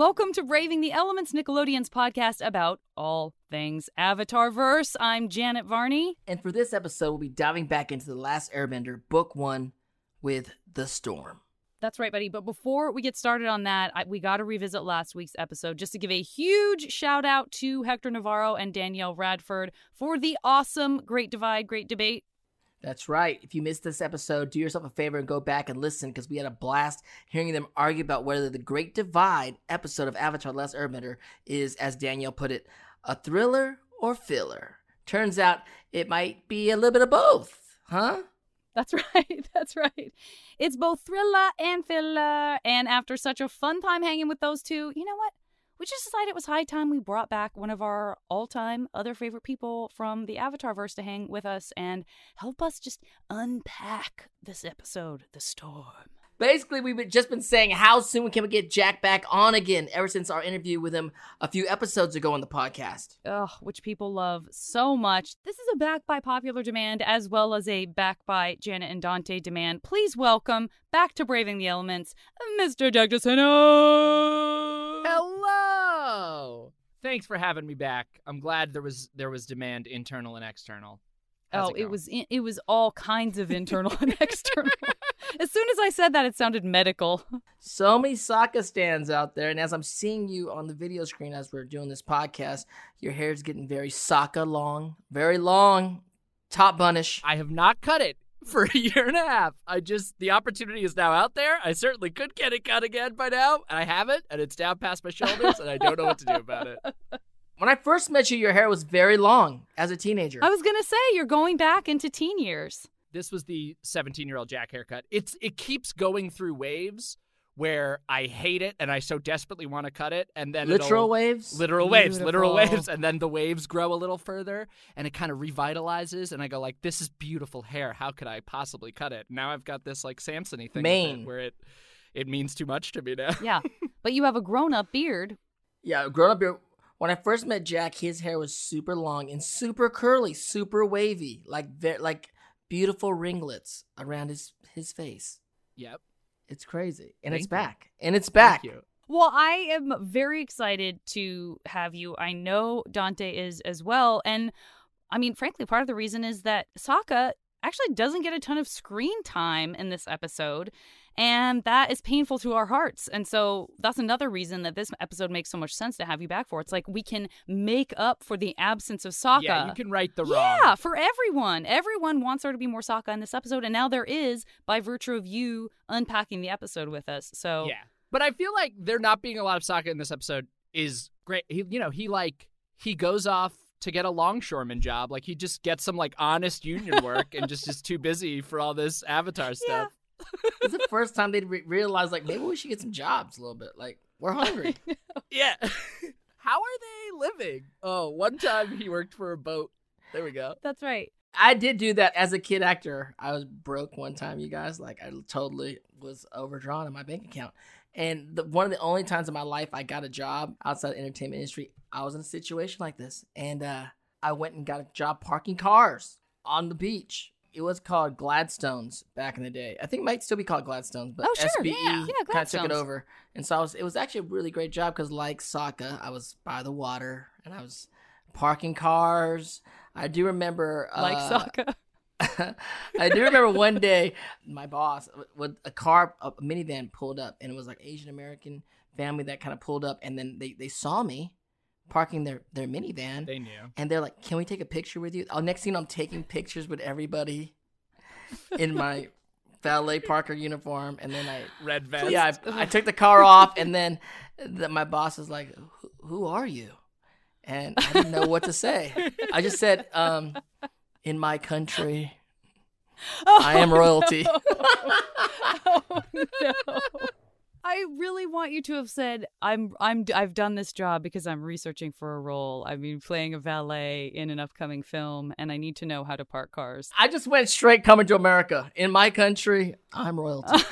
Welcome to Braving the Elements, Nickelodeon's podcast about all things Avatar verse. I'm Janet Varney. And for this episode, we'll be diving back into The Last Airbender, Book One, with The Storm. That's right, buddy. But before we get started on that, I, we got to revisit last week's episode just to give a huge shout out to Hector Navarro and Danielle Radford for the awesome Great Divide, Great Debate. That's right. If you missed this episode, do yourself a favor and go back and listen because we had a blast hearing them argue about whether the Great Divide episode of Avatar Last Airbender is, as Danielle put it, a thriller or filler. Turns out it might be a little bit of both, huh? That's right. That's right. It's both thriller and filler. And after such a fun time hanging with those two, you know what? We just decided it was high time we brought back one of our all time other favorite people from the Avatar verse to hang with us and help us just unpack this episode, The Storm. Basically, we've just been saying how soon can we get Jack back on again ever since our interview with him a few episodes ago on the podcast. Ugh, which people love so much. This is a back by popular demand as well as a back by Janet and Dante demand. Please welcome back to Braving the Elements, Mr. Doug De Sena. Hello. Thanks for having me back. I'm glad there was there was demand internal and external. How's oh, it, it, was it was all kinds of internal and external. as soon as I said that, it sounded medical. So many Sokka stands out there, and as I'm seeing you on the video screen as we're doing this podcast, your hair's getting very Sokka long, very long, top bunnish. I have not cut it for a year and a half. I just the opportunity is now out there. I certainly could get it cut again by now. and I haven't, and it's down past my shoulders, and I don't know what to do about it. When I first met you, your hair was very long as a teenager. I was gonna say you're going back into teen years. This was the 17 year old Jack haircut. It's it keeps going through waves where I hate it and I so desperately want to cut it, and then Literal it'll- waves? literal waves, literal waves, and then the waves grow a little further, and it kind of revitalizes, and I go like, "This is beautiful hair. How could I possibly cut it?" Now I've got this like Samson-y thing with it, where it it means too much to me now. Yeah, but you have a grown up beard. Yeah, grown up beard. when I first met Jack, his hair was super long and super curly, super wavy, like ve- like beautiful ringlets around his his face. Yep. It's crazy, and Thank it's you. back, and it's back. Thank you. Well, I am very excited to have you. I know Dante is as well. And I mean, frankly, part of the reason is that Sokka actually doesn't get a ton of screen time in this episode. And that is painful to our hearts. And so that's another reason that this episode makes so much sense to have you back for. It's like we can make up for the absence of Sokka. Yeah, you can right the wrong. Yeah, for everyone. Everyone wants there to be more Sokka in this episode, and now there is by virtue of you unpacking the episode with us. So Yeah. But I feel like there not being a lot of Sokka in this episode is great. He, you know, he like he goes off to get a longshoreman job. Like he just gets some like honest union work and just is too busy for all this Avatar stuff. it's the first time they re- realized like maybe we should get some jobs a little bit. Like we're hungry. Yeah. How are they living? Oh, one time he worked for a boat. There we go. that's right. I did do that as a kid actor. I was broke one time, you guys. Like I totally was overdrawn in my bank account. And the, one of the only times in my life I got a job outside the entertainment industry, I was in a situation like this, and uh, I went and got a job parking cars on the beach. It was called Gladstones back in the day. I think it might still be called Gladstones, but Oh, sure, SBE yeah. Yeah, kind of took it over. And so I was. It was actually a really great job because, like Sokka, I was by the water and I was parking cars. I do remember Like uh, Sokka. I do remember one day my boss with a car, a minivan pulled up, and it was like Asian American family that kind of pulled up, and then they, they saw me parking their their minivan, They knew. and they're like, "Can we take a picture with you?" Oh, next thing I'm taking pictures with everybody in my valet parker uniform, and then I Red vest. yeah I, I took the car off, and then the, my boss is like, "Who- "Who are you?" And I didn't know what to say. I just said, um, "In my country." I am royalty. oh, no. I really want you to have said I'm I'm I've done this job because I'm researching for a role. I mean playing a valet in an upcoming film and I need to know how to park cars. I just went straight coming to America. In my country, I'm royalty.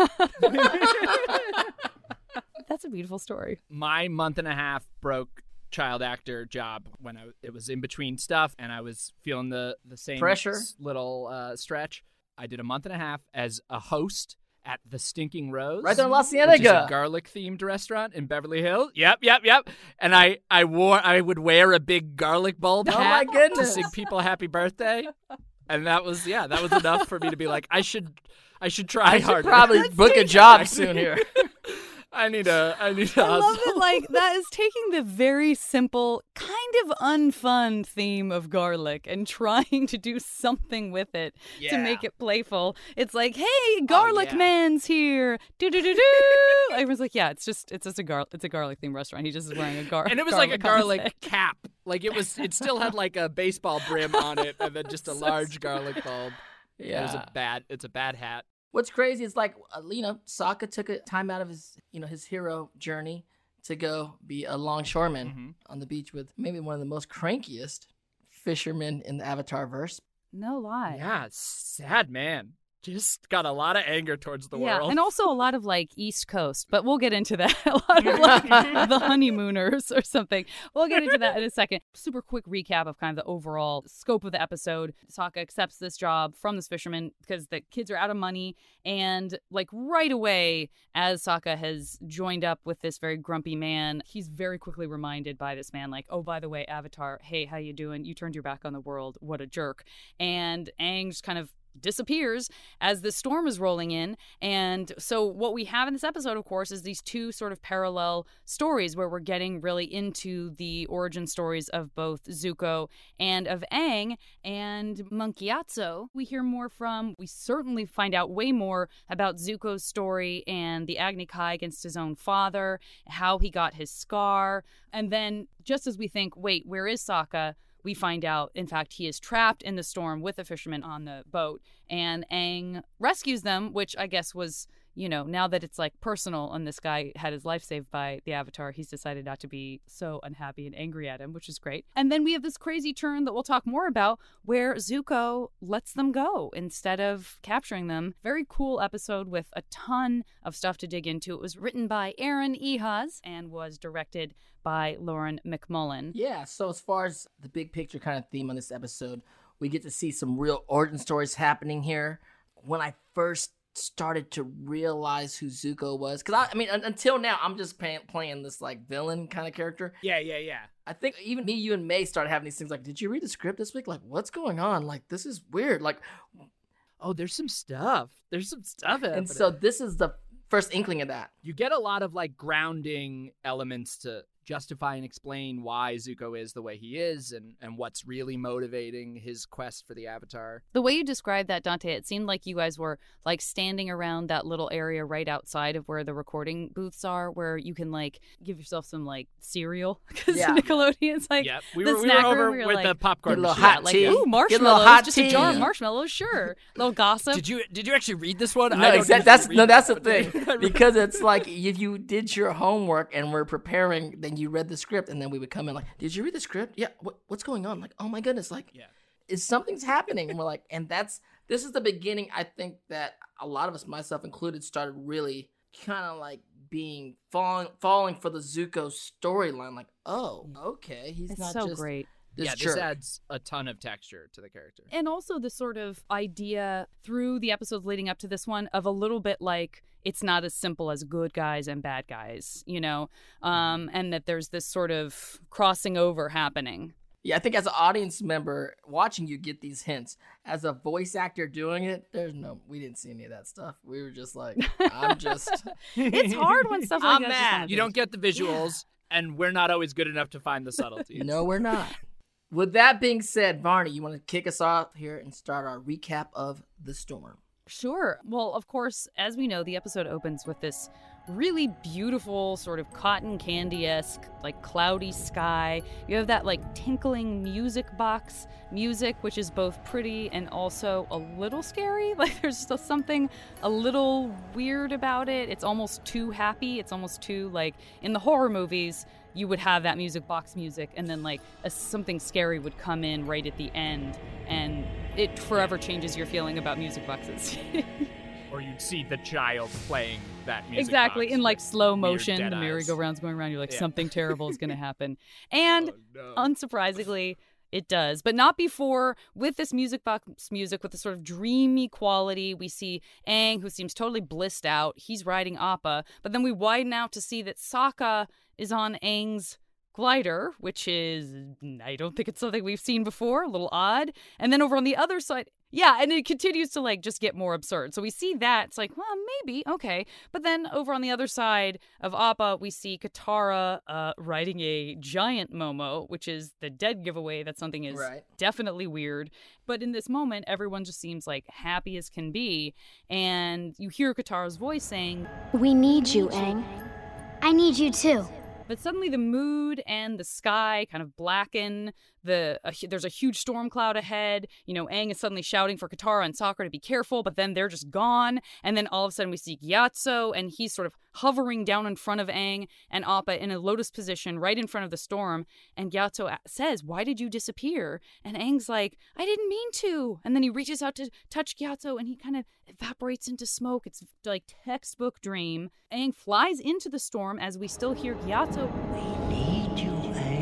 That's a beautiful story. my month and a half broke child actor job when I it was in between stuff and I was feeling the the same Pressure? little uh, stretch. I did a month and a half as a host at the Stinking Rose, Right there in La mm-hmm. which is a Cienega. garlic themed restaurant in Beverly Hills. Yep, yep, yep. And I, I wore, I would wear a big garlic bulb Oh my hat to goodness. sing people happy birthday, and that was yeah, that was enough for me to be like, I should, I should try I should harder. probably book a job soon here. I need a, I need a I love hustle. that, like, that is taking the very simple, kind of unfun theme of garlic and trying to do something with it to make it playful. It's like, hey, oh, garlic yeah. man's here. Do do do do. Everyone's like, yeah, it's just, it's just a gar, it's a garlic themed restaurant. He just is wearing a gar. and it was like a garlic on his cap. Like it was, it still had like a baseball brim on it, and then just a So large garlic bulb. Yeah, it was a bad. It's a bad hat. What's crazy is like uh, you know, Sokka took a time out of his you know his hero journey to go be a longshoreman Mhm. on the beach with maybe one of the most crankiest fishermen in the Avatar verse. No lie. Yeah, sad man. Just got a lot of anger towards the yeah, world. and also a lot of like East Coast, but we'll get into that. a lot of like the honeymooners or something. We'll get into that in a second. Super quick recap of kind of the overall scope of the episode. Sokka accepts this job from this fisherman because the kids are out of money, and like right away, as Sokka has joined up with this very grumpy man, he's very quickly reminded by this man, like, "Oh, by the way, Avatar, hey, how you doing? You turned your back on the world. What a jerk!" And Aang just kind of disappears as the storm is rolling in. And so, what we have in this episode, of course, is these two sort of parallel stories where we're getting really into the origin stories of both Zuko and of Aang and Monk Gyatso. We hear more from, we certainly find out way more about Zuko's story and the Agni Kai against his own father, how he got his scar. And then, just as we think, wait, where is Sokka? We find out, in fact, he is trapped in the storm with the fishermen on the boat, and Aang rescues them, which I guess was, you know, now that it's like personal and this guy had his life saved by the Avatar, he's decided not to be so unhappy and angry at him, which is great. And then we have this crazy turn that we'll talk more about where Zuko lets them go instead of capturing them. Very cool episode with a ton of stuff to dig into. It was written by Aaron Ehasz and was directed by Lauren MacMullan. Yeah, so as far as the big picture kind of theme on this episode, we get to see some real origin stories happening here. When I first started to realize who Zuko was, because I, I mean, un- until now, I'm just playing, playing this like villain kind of character. yeah, yeah, yeah. I think even me, you, and Mae started having these things like, did you read the script this week? Like, what's going on? Like, this is weird. Like, Oh, there's some stuff. There's some stuff. and so this is the first inkling of that. you get a lot of like grounding elements to justify and explain why Zuko is the way he is and, and what's really motivating his quest for the Avatar. The way you described that, Dante, it seemed like you guys were like standing around that little area right outside of where the recording booths are, where you can like give yourself some like cereal because Yeah. Nickelodeon's like yep, we the were, we were snack over room, we were with like- the popcorn Get a little hot like tea. ooh Get a little marshmallows, hot just a jar of tea. marshmallows, sure, little gossip. Did you did you actually read this one? No, I exactly. That's no, that's the thing. Because it's like if you did your homework and were preparing, then you read the script, and then we would come in like, "Did you read the script? Yeah. What, what's going on? Like, oh my goodness! Like, Yeah. is something's happening?" And we're like, and that's this is the beginning. I think that a lot of us, myself included, started really kind of like being falling falling for the Zuko storyline. Like, oh, mm. okay, he's it's not so just great. This yeah, jerk. this adds a ton of texture to the character. and also the sort of idea through the episodes leading up to this one of a little bit like it's not as simple as good guys and bad guys, you know, um, and that there's this sort of crossing over happening. Yeah, I think as an audience member watching you get these hints. As a voice actor doing it, there's no, we didn't see any of that stuff. We were just like, I'm just, It's hard when stuff like I'm that's just on mad. the You don't get the visuals, and we're not always good enough to find the subtleties. no, we're not. With that being said, Varney, you want to kick us off here and start our recap of the storm? Sure. Well, of course, as we know, the episode opens with this really beautiful, sort of cotton candy esque, like cloudy sky. You have that like tinkling music box music, which is both pretty and also a little scary. Like there's still something a little weird about it. It's almost too happy. It's almost too like in the horror movies. You would have that music box music, and then like a, something scary would come in right at the end, and it forever changes your feeling about music boxes. Or you'd see the child playing that music. exactly in like slow motion the merry-go-rounds going around you're like Yeah. something terrible is going to happen and Oh, no. unsurprisingly It does, but not before. With this music box music, with the sort of dreamy quality, we see Aang, who seems totally blissed out. He's riding Appa, but then we widen out to see that Sokka is on Aang's glider, which is, I don't think it's something we've seen before, a little odd. And then over on the other side, yeah, and it continues to like just get more absurd. So we see that. It's like, well, maybe, okay. But then over on the other side of Appa, we see Katara uh, riding a giant Momo, which is the dead giveaway that something is Right. definitely weird. But in this moment, everyone just seems like happy as can be. And you hear Katara's voice saying, We need you, Aang. I need you too. But suddenly the mood and the sky kind of blacken. The there's a huge storm cloud ahead. You know, Aang is suddenly shouting for Katara and Sokka to be careful, but then they're just gone. And then all of a sudden we see Gyatso, and he's sort of hovering down in front of Aang and Appa in a lotus position right in front of the storm. And Gyatso says, "Why did you disappear?" And Aang's like, "I didn't mean to." And then he reaches out to touch Gyatso, and he kind of evaporates into smoke. It's like textbook dream. Aang flies into the storm as we still hear Gyatso We Need you, Aang.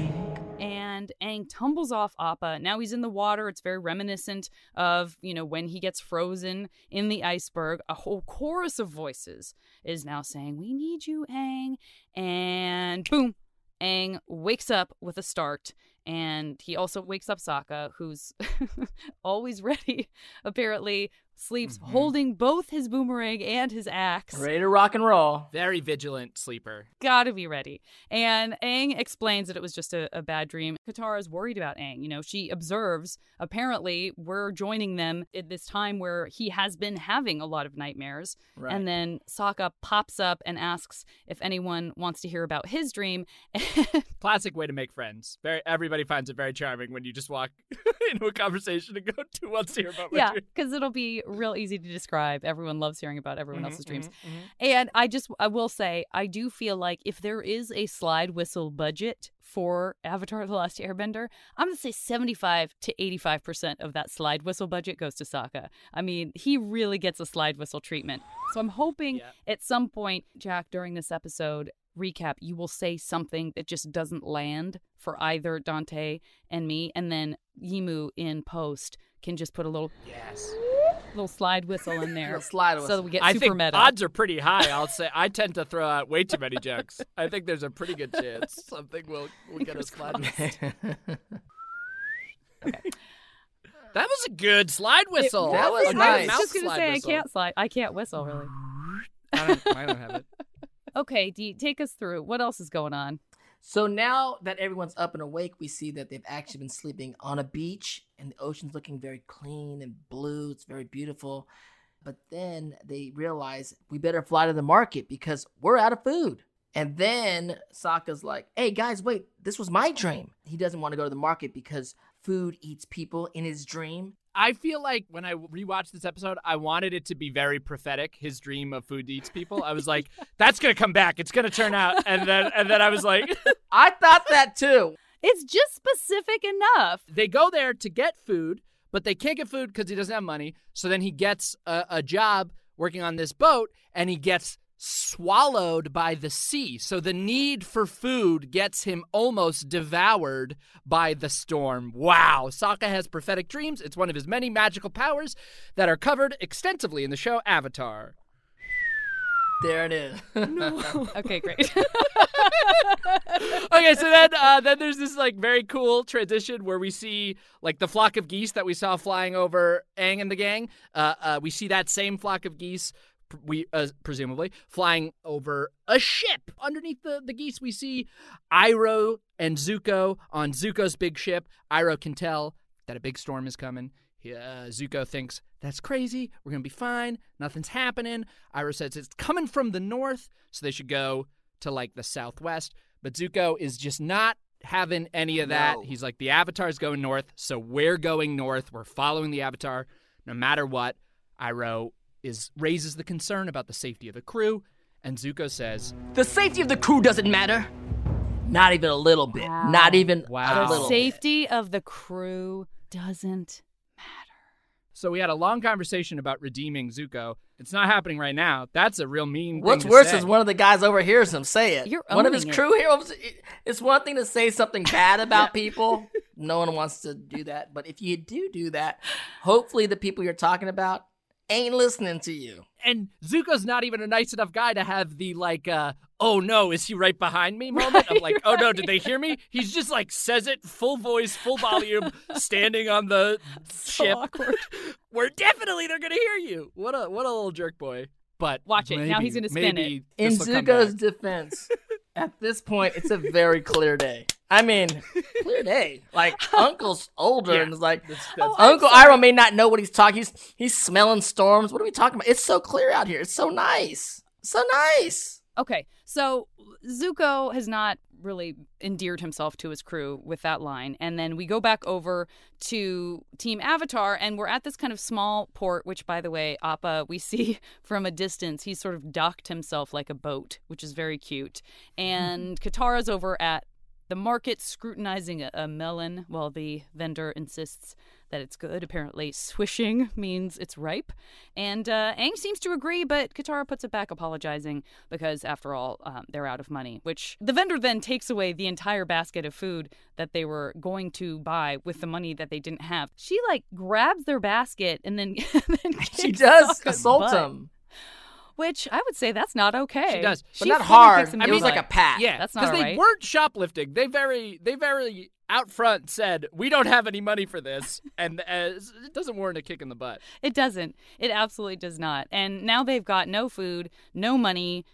And Aang tumbles off Appa. Now he's in the water. It's very reminiscent of, you know, when he gets frozen in the iceberg. A whole chorus of voices is now saying, We need you, Aang. And boom, Aang wakes up with a start. And he also wakes up Sokka, who's always ready, apparently, sleeps Mhm. holding both his boomerang and his axe Ready to rock and roll. Very vigilant sleeper. gotta be ready. And Aang explains that it was just a, a bad dream. Katara is worried about Aang. You know, she observes, apparently, we're joining them at this time where he has been having a lot of nightmares. Right. And then Sokka pops up and asks if anyone wants to hear about his dream. Classic way to make friends. Very everybody finds it very charming when you just walk into a conversation and go, "Who wants to hear about my yeah, dream?" because it'll be real easy to describe. Everyone loves hearing about everyone Mhm, else's dreams. mhm, mhm. And I just I will say I do feel like if there is a slide whistle budget for Avatar: The Last Airbender, I'm gonna say 75 to 85 percent of that slide whistle budget goes to Sokka. I mean, he really gets a slide whistle treatment. So I'm hoping Yeah. at some point, Jack, during this episode recap, you will say something that just doesn't land for either Dante and me, and then Yimu in post can just put a little Yes. Little slide whistle in there. Little slide so whistle. that we get I super think meta. odds are pretty high. I'll say I tend to throw out way too many jokes. I think there's a pretty good chance something will will get us slide. That was a good slide whistle. That was A good nice. I was just gonna say whistle. I can't slide. I can't whistle really. I don't, I don't have it. Okay, Dee, take us through. What else is going on? So now that everyone's up and awake, we see that they've actually been sleeping on a beach and the ocean's looking very clean and blue. It's very beautiful. But then they realize we better fly to the market because we're out of food. And then Sokka's like, hey guys, wait, this was my dream. He doesn't want to go to the market because food eats people in his dream. I feel like when I rewatched this episode, I wanted it to be very prophetic. His dream of food eats people. I was like, "That's gonna come back. It's gonna turn out." And then, and then I was like, I thought that too. It's just specific enough. they go there to get food, but they can't get food because he doesn't have money. So then he gets a, a job working on this boat, and he gets swallowed by the sea. So the need for food gets him almost devoured by the storm. Wow. Sokka has prophetic dreams. It's one of his many magical powers that are covered extensively in the show Avatar. There it is. Okay, great. okay, so then uh, then there's this like very cool transition where we see like the flock of geese that we saw flying over Aang and the gang. Uh, uh, we see that same flock of geese. We uh, presumably flying over a ship. Underneath the, the geese, we see Iroh and Zuko on Zuko's big ship. Iroh can tell that a big storm is coming. He, uh, Zuko thinks that's crazy. We're gonna be fine. Nothing's happening. Iroh says it's coming from the north, so they should go to like the southwest. But Zuko is just not having any of that. No. He's like, the Avatar's going north, so we're going north. We're following the Avatar no matter what. Iroh is raises the concern about the safety of the crew, and Zuko says, the safety of the crew doesn't matter. Not even a little bit. Wow. Not even Wow. a the little bit. safety of the crew doesn't matter. So we had a long conversation about redeeming Zuko. It's not happening right now. That's a real mean. What's thing to worse say. is one of the guys overhears him say it. You're one of his it. crew heroes. It's one thing to say something bad about people. No one wants to do that. But if you do do that, hopefully the people you're talking about ain't listening to you. and Zuko's not even a nice enough guy to have the like, uh, oh no, is he right behind me moment of like, oh no, did they hear me? He's just like says it full voice, full volume, standing on the ship. Where definitely they're gonna hear you. What a what a little jerk boy. But Watch it. Now he's gonna spin maybe In Zuko's defense, at this point, it's a very clear day. I mean, clear day. Like Uncle's older Yeah. and is like, That's- Oh, that's- Uncle Iroh may not know what he's talking. He's he's smelling storms. What are we talking about? It's so clear out here. It's so nice. So nice. Okay, so Zuko has not really endeared himself to his crew with that line. And then we go back over to Team Avatar, and we're at this kind of small port, which, by the way, Appa, we see from a distance, he's sort of docked himself like a boat, which is very cute. Mm-hmm. And Katara's over at the market scrutinizing a, a melon while the vendor insists that it's good. Apparently, swishing means it's ripe. And uh, Aang seems to agree, but Katara puts it back, apologizing because, after all, um, they're out of money. Which the vendor then takes away the entire basket of food that they were going to buy with the money that they didn't have. She like grabs their basket and then, then She does assault him, Which I would say that's not okay. She does. but She not hard. kicks him It was the like a pat. Yeah, That's not because they alright. weren't shoplifting. They very, they very out front said, "We don't have any money for this," and uh, it doesn't warrant a kick in the butt. It doesn't. It absolutely does not. And now they've got no food, no money.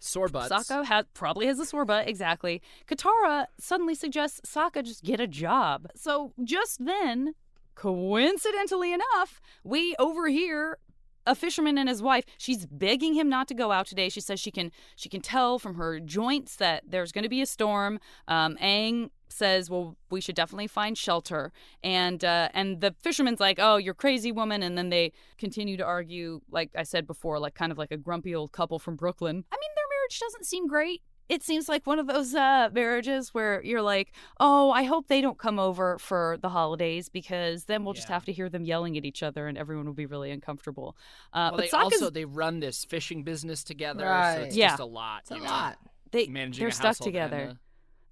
Sore butts. Sokka has probably has a sore butt, exactly. Katara suddenly suggests Sokka just get a job. So just then, coincidentally enough, we overhear a fisherman and his wife. She's begging him not to go out today. She says she can she can tell from her joints that there's going to be a storm. Um, Aang says, "Well, we should definitely find shelter." And uh, and the fisherman's like, "Oh, you're crazy, woman." And then they continue to argue, like I said before, like kind of like a grumpy old couple from Brooklyn. I mean, their marriage doesn't seem great. It seems like one of those uh, marriages where you're like, "Oh, I hope they don't come over for the holidays because then we'll just have to hear them yelling at each other and everyone will be really uncomfortable." Uh, Well, but they Sokka's also they run this fishing business together, so Right. it's Yeah. just a lot. It's a you know, lot. they managing they're a stuck together. a-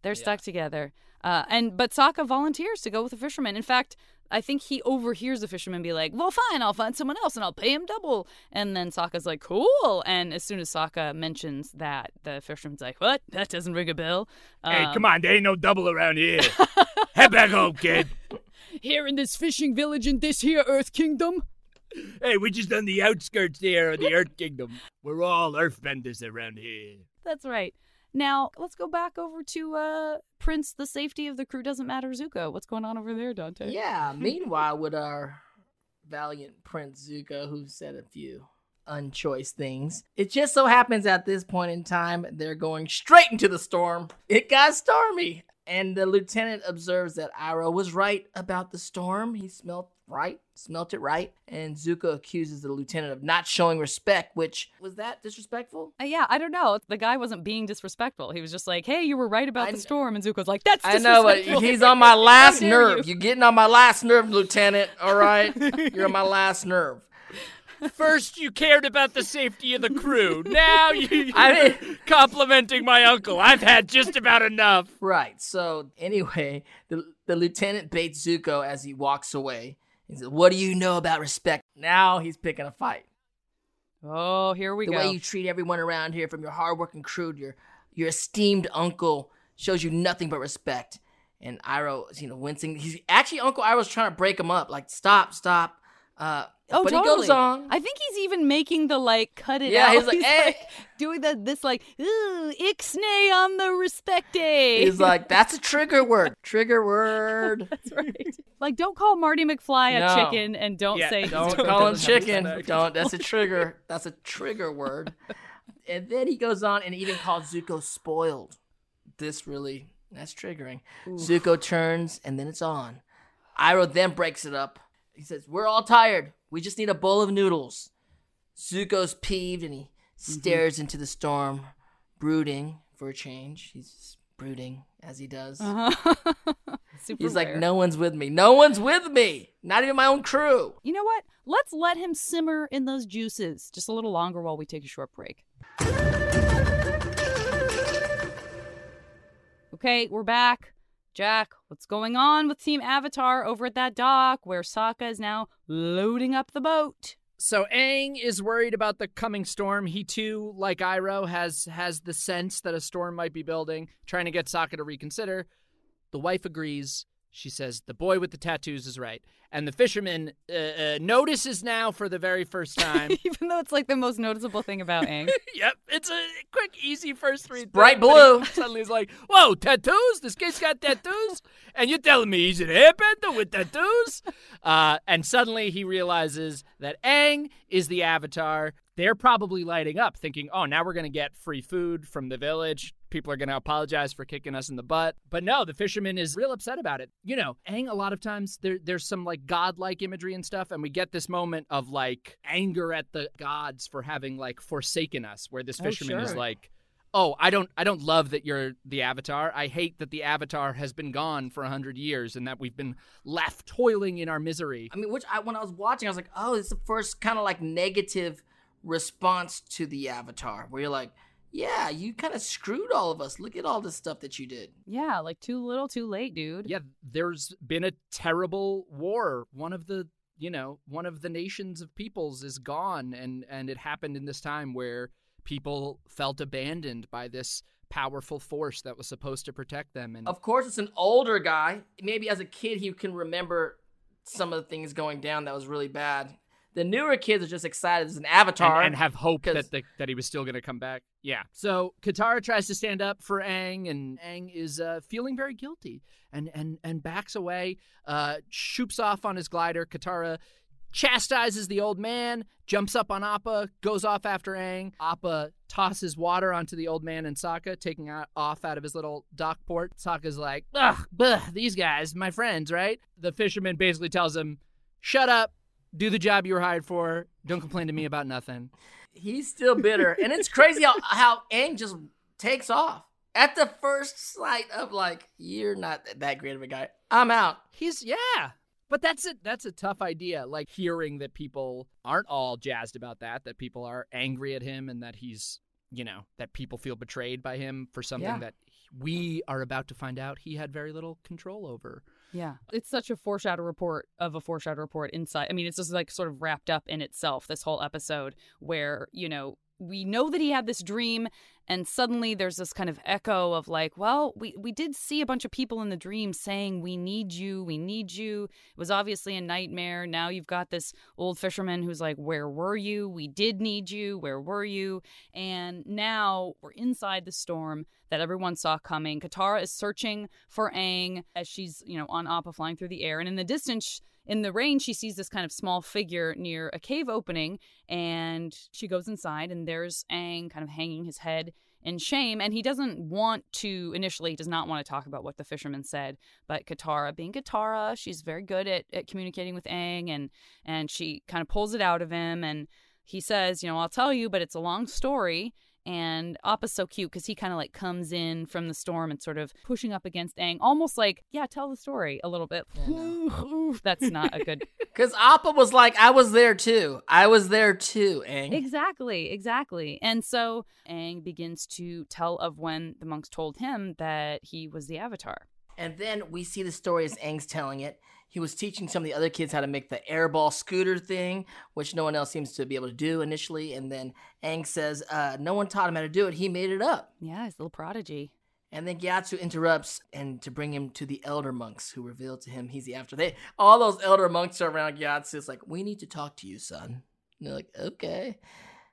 They're Yeah. stuck together. Uh, and but Sokka volunteers to go with the fisherman. In fact, I think he overhears the fisherman be like, "Well, fine, I'll find someone else and I'll pay him double." And then Sokka's like, "Cool." And as soon as Sokka mentions that, the fisherman's like, "What? That doesn't ring a bell." Um, hey, come on, there ain't no double around here. Head back home, kid. Here in this fishing village in this here Earth Kingdom. Hey, we're just on the outskirts there of the Earth Kingdom. We're all earthbenders around here. That's right. Now let's go back over to uh, Prince. The safety of the crew doesn't matter. Zuko, what's going on over there, Dante? Yeah. Meanwhile, with our valiant Prince Zuko, who said a few unchoice things, it just so happens at this point in time they're going straight into the storm. It got stormy, and the lieutenant observes that Iroh was right about the storm. He smelt right, smelt it right, and Zuko accuses the lieutenant of not showing respect. Which was that disrespectful? Uh, yeah, I don't know. The guy wasn't being disrespectful. He was just like, "Hey, you were right about I the kn- storm," and Zuko's like, "That's I know, but he's on my last nerve. you. You're getting on my last nerve, Lieutenant. All right, you're on my last nerve. First, you cared about the safety of the crew. Now you, I you're complimenting my uncle. I've had just about enough. Right. So anyway, the the lieutenant baits Zuko as he walks away. He says, "What do you know about respect?" Now he's picking a fight. oh, here we the go. The way you treat everyone around here, from your hardworking crew to your your esteemed uncle, shows you nothing but respect. And Iroh, is, you know, wincing. He's actually Uncle Iroh's trying to break him up. Like, stop, stop. Uh, oh, but totally. he goes on. I think he's even making the like cut it out. Yeah, out. he's like, "Eh." doing the this like ooh ixnay on the respect day. He's like, that's a trigger word. Trigger word. That's right. like, don't call Marty McFly a No. chicken, and don't Yeah, say Don't Don't call him chicken. Don't. That's a trigger. That's a trigger word. And then he goes on and even calls Zuko spoiled. This really that's triggering. Zuko turns and then it's on. Iroh then breaks it up. He says, "We're all tired. We just need a bowl of noodles." Zuko's peeved and he stares into the storm, brooding for a change. He's brooding as he does. Uh-huh. He's like, rare. no one's with me. No one's with me. Not even my own crew. You know what? Let's let him simmer in those juices just a little longer while we take a short break. Okay, we're back. Jack, what's going on with Team Avatar over at that dock where Sokka is now loading up the boat? So Aang is worried about the coming storm. He too, like Iroh, has has the sense that a storm might be building, trying to get Sokka to reconsider. The wife agrees. She says the boy with the tattoos is right, and the fisherman uh, uh, notices now for the very first time. Even though it's like the most noticeable thing about Aang. yep, it's a quick, easy first read. bright thing, but he blue. Suddenly, he's like, "Whoa, tattoos! This kid's got tattoos, and you're telling me he's an airbender with tattoos?" Uh, and suddenly he realizes that Aang is the Avatar. They're probably lighting up, thinking, "Oh, now we're gonna get free food from the village." People are going to apologize for kicking us in the butt. But no, the fisherman is real upset about it. You know, Aang, a lot of times there, there's some like godlike imagery and stuff, and we get this moment of like anger at the gods for having like forsaken us, where this Oh, fisherman is like, oh i don't i don't love that you're the avatar i hate that the avatar has been gone for a hundred years and that we've been left toiling in our misery I mean, which I when I was watching, I was like, oh, it's the first kind of like negative response to the Avatar, where you're like, yeah, you kind of screwed all of us. Look at all the stuff that you did. yeah, like too little, too late, dude. yeah there's been a terrible war one of the you know one of the nations of peoples is gone and and it happened in this time where people felt abandoned by this powerful force that was supposed to protect them and Of course, it's an older guy. Maybe as a kid, he can remember some of the things going down that was really bad. The newer kids are just excited. There's an Avatar. and, and have hope 'cause- that the, that he was still going to come back. Yeah. So Katara tries to stand up for Aang, and Aang is uh, feeling very guilty and and and backs away. Uh, shoops off on his glider. Katara chastises the old man, jumps up on Appa, goes off after Aang. Appa tosses water onto the old man and Sokka, taking out, off out of his little dock port. Sokka's like, ugh, bleh, these guys, my friends, right? The fisherman basically tells him, shut up, do the job you were hired for, don't complain to me about nothing. He's still bitter, and it's crazy how how Aang just takes off at the first sight of like, you're not that great of a guy. I'm out. He's yeah. But that's a that's a tough idea. Like hearing that people aren't all jazzed about that, that people are angry at him and that he's, you know, that people feel betrayed by him for something Yeah. that we are about to find out he had very little control over. Yeah. It's such a foreshadow report of a foreshadow report inside. I mean, it's just like sort of wrapped up in itself, this whole episode where, you know, we know that he had this dream and suddenly there's this kind of echo of like, well, we, we did see a bunch of people in the dream saying, we need you, we need you. It was obviously a nightmare. Now you've got this old fisherman who's like, where were you? We did need you. Where were you? And now we're inside the storm that everyone saw coming. Katara is searching for Aang as she's, you know, on Appa flying through the air. And in the distance, in the rain, she sees this kind of small figure near a cave opening and she goes inside and there's Aang kind of hanging his head in shame and he doesn't want to initially he does not want to talk about what the fisherman said but Katara being Katara she's very good at, at communicating with Aang and and she kind of pulls it out of him and he says you know I'll tell you but it's a long story and Appa's so cute because he kind of like comes in from the storm and sort of pushing up against Aang, almost like, yeah, tell the story a little bit. That's not a good. Because Appa was like, I was there too. I was there too, Aang. exactly, exactly. And so Aang begins to tell of when the monks told him that he was the Avatar. And then we see the story as Aang's telling it. He was teaching some of the other kids how to make the airball scooter thing, which no one else seems to be able to do initially. And then Aang says, uh, no one taught him how to do it. He made it up. Yeah, he's a little prodigy. And then Gyatso interrupts and to bring him to the elder monks who reveal to him he's the Avatar. They all those elder monks are around Gyatso. It's like, we need to talk to you, son. And they're like, okay.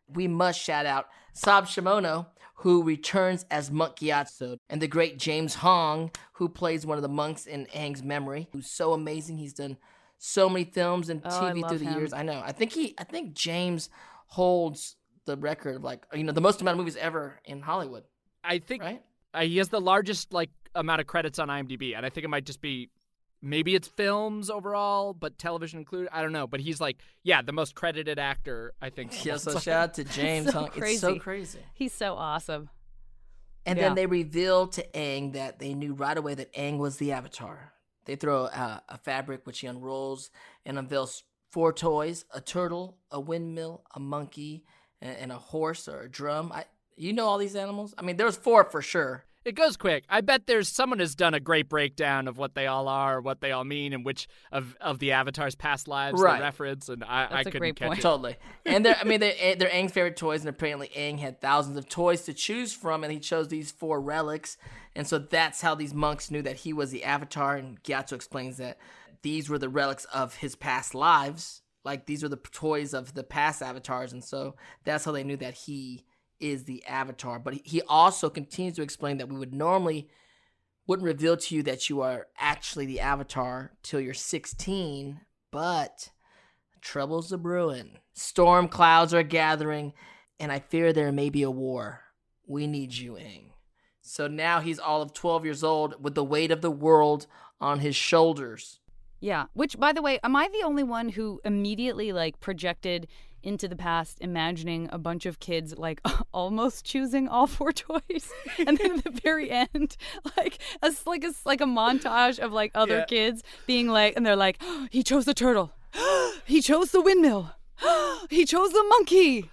We must shout out Sab Shimono, who returns as Monk Gyatso, and the great James Hong, who plays one of the monks in Aang's memory, who's so amazing. He's done so many films and Oh, TV love through the him. years. I know. I think he I think James holds the record of like you know the most amount of movies ever in Hollywood, I think right? uh, he has the largest like amount of credits on IMDb, and I think it might just be maybe it's films overall, but television included. I don't know, but he's like yeah, the most credited actor I think. Yeah, so shout out to James. so Hong. It's so crazy. crazy. He's so awesome. And Yeah. then they reveal to Aang that they knew right away that Aang was the Avatar. They throw a, a fabric which he unrolls and unveils four toys: a turtle, a windmill, a monkey, and, and a horse or a drum. I, you know all these animals? I mean, there's four for sure. It goes quick. I bet there's someone has done a great breakdown of what they all are, what they all mean, and which of, of the avatars' past lives Right. they reference. And I, I That's a couldn't great catch point. it. Totally. And they're, I mean, they're, eh, they're Aang's favorite toys, and apparently Aang had thousands of toys to choose from, and he chose these four relics. And so that's how these monks knew that he was the Avatar. And Gyatso explains that these were the relics of his past lives. Like, these were the toys of the past avatars. And so that's how they knew that he is the Avatar. But he also continues to explain that we would normally wouldn't reveal to you that you are actually the Avatar till you're 16, but troubles are brewing. Storm clouds are gathering, and I fear there may be a war. We need you, Aang. So now he's all of 12 years old with the weight of the world on his shoulders. Yeah. Which, by the way, am I the only one who immediately like projected into the past, imagining a bunch of kids like almost choosing all four toys, and then at the very end, like a like a like a montage of like other Yeah. kids being like, and they're like, he chose the turtle, he chose the windmill, he chose the monkey.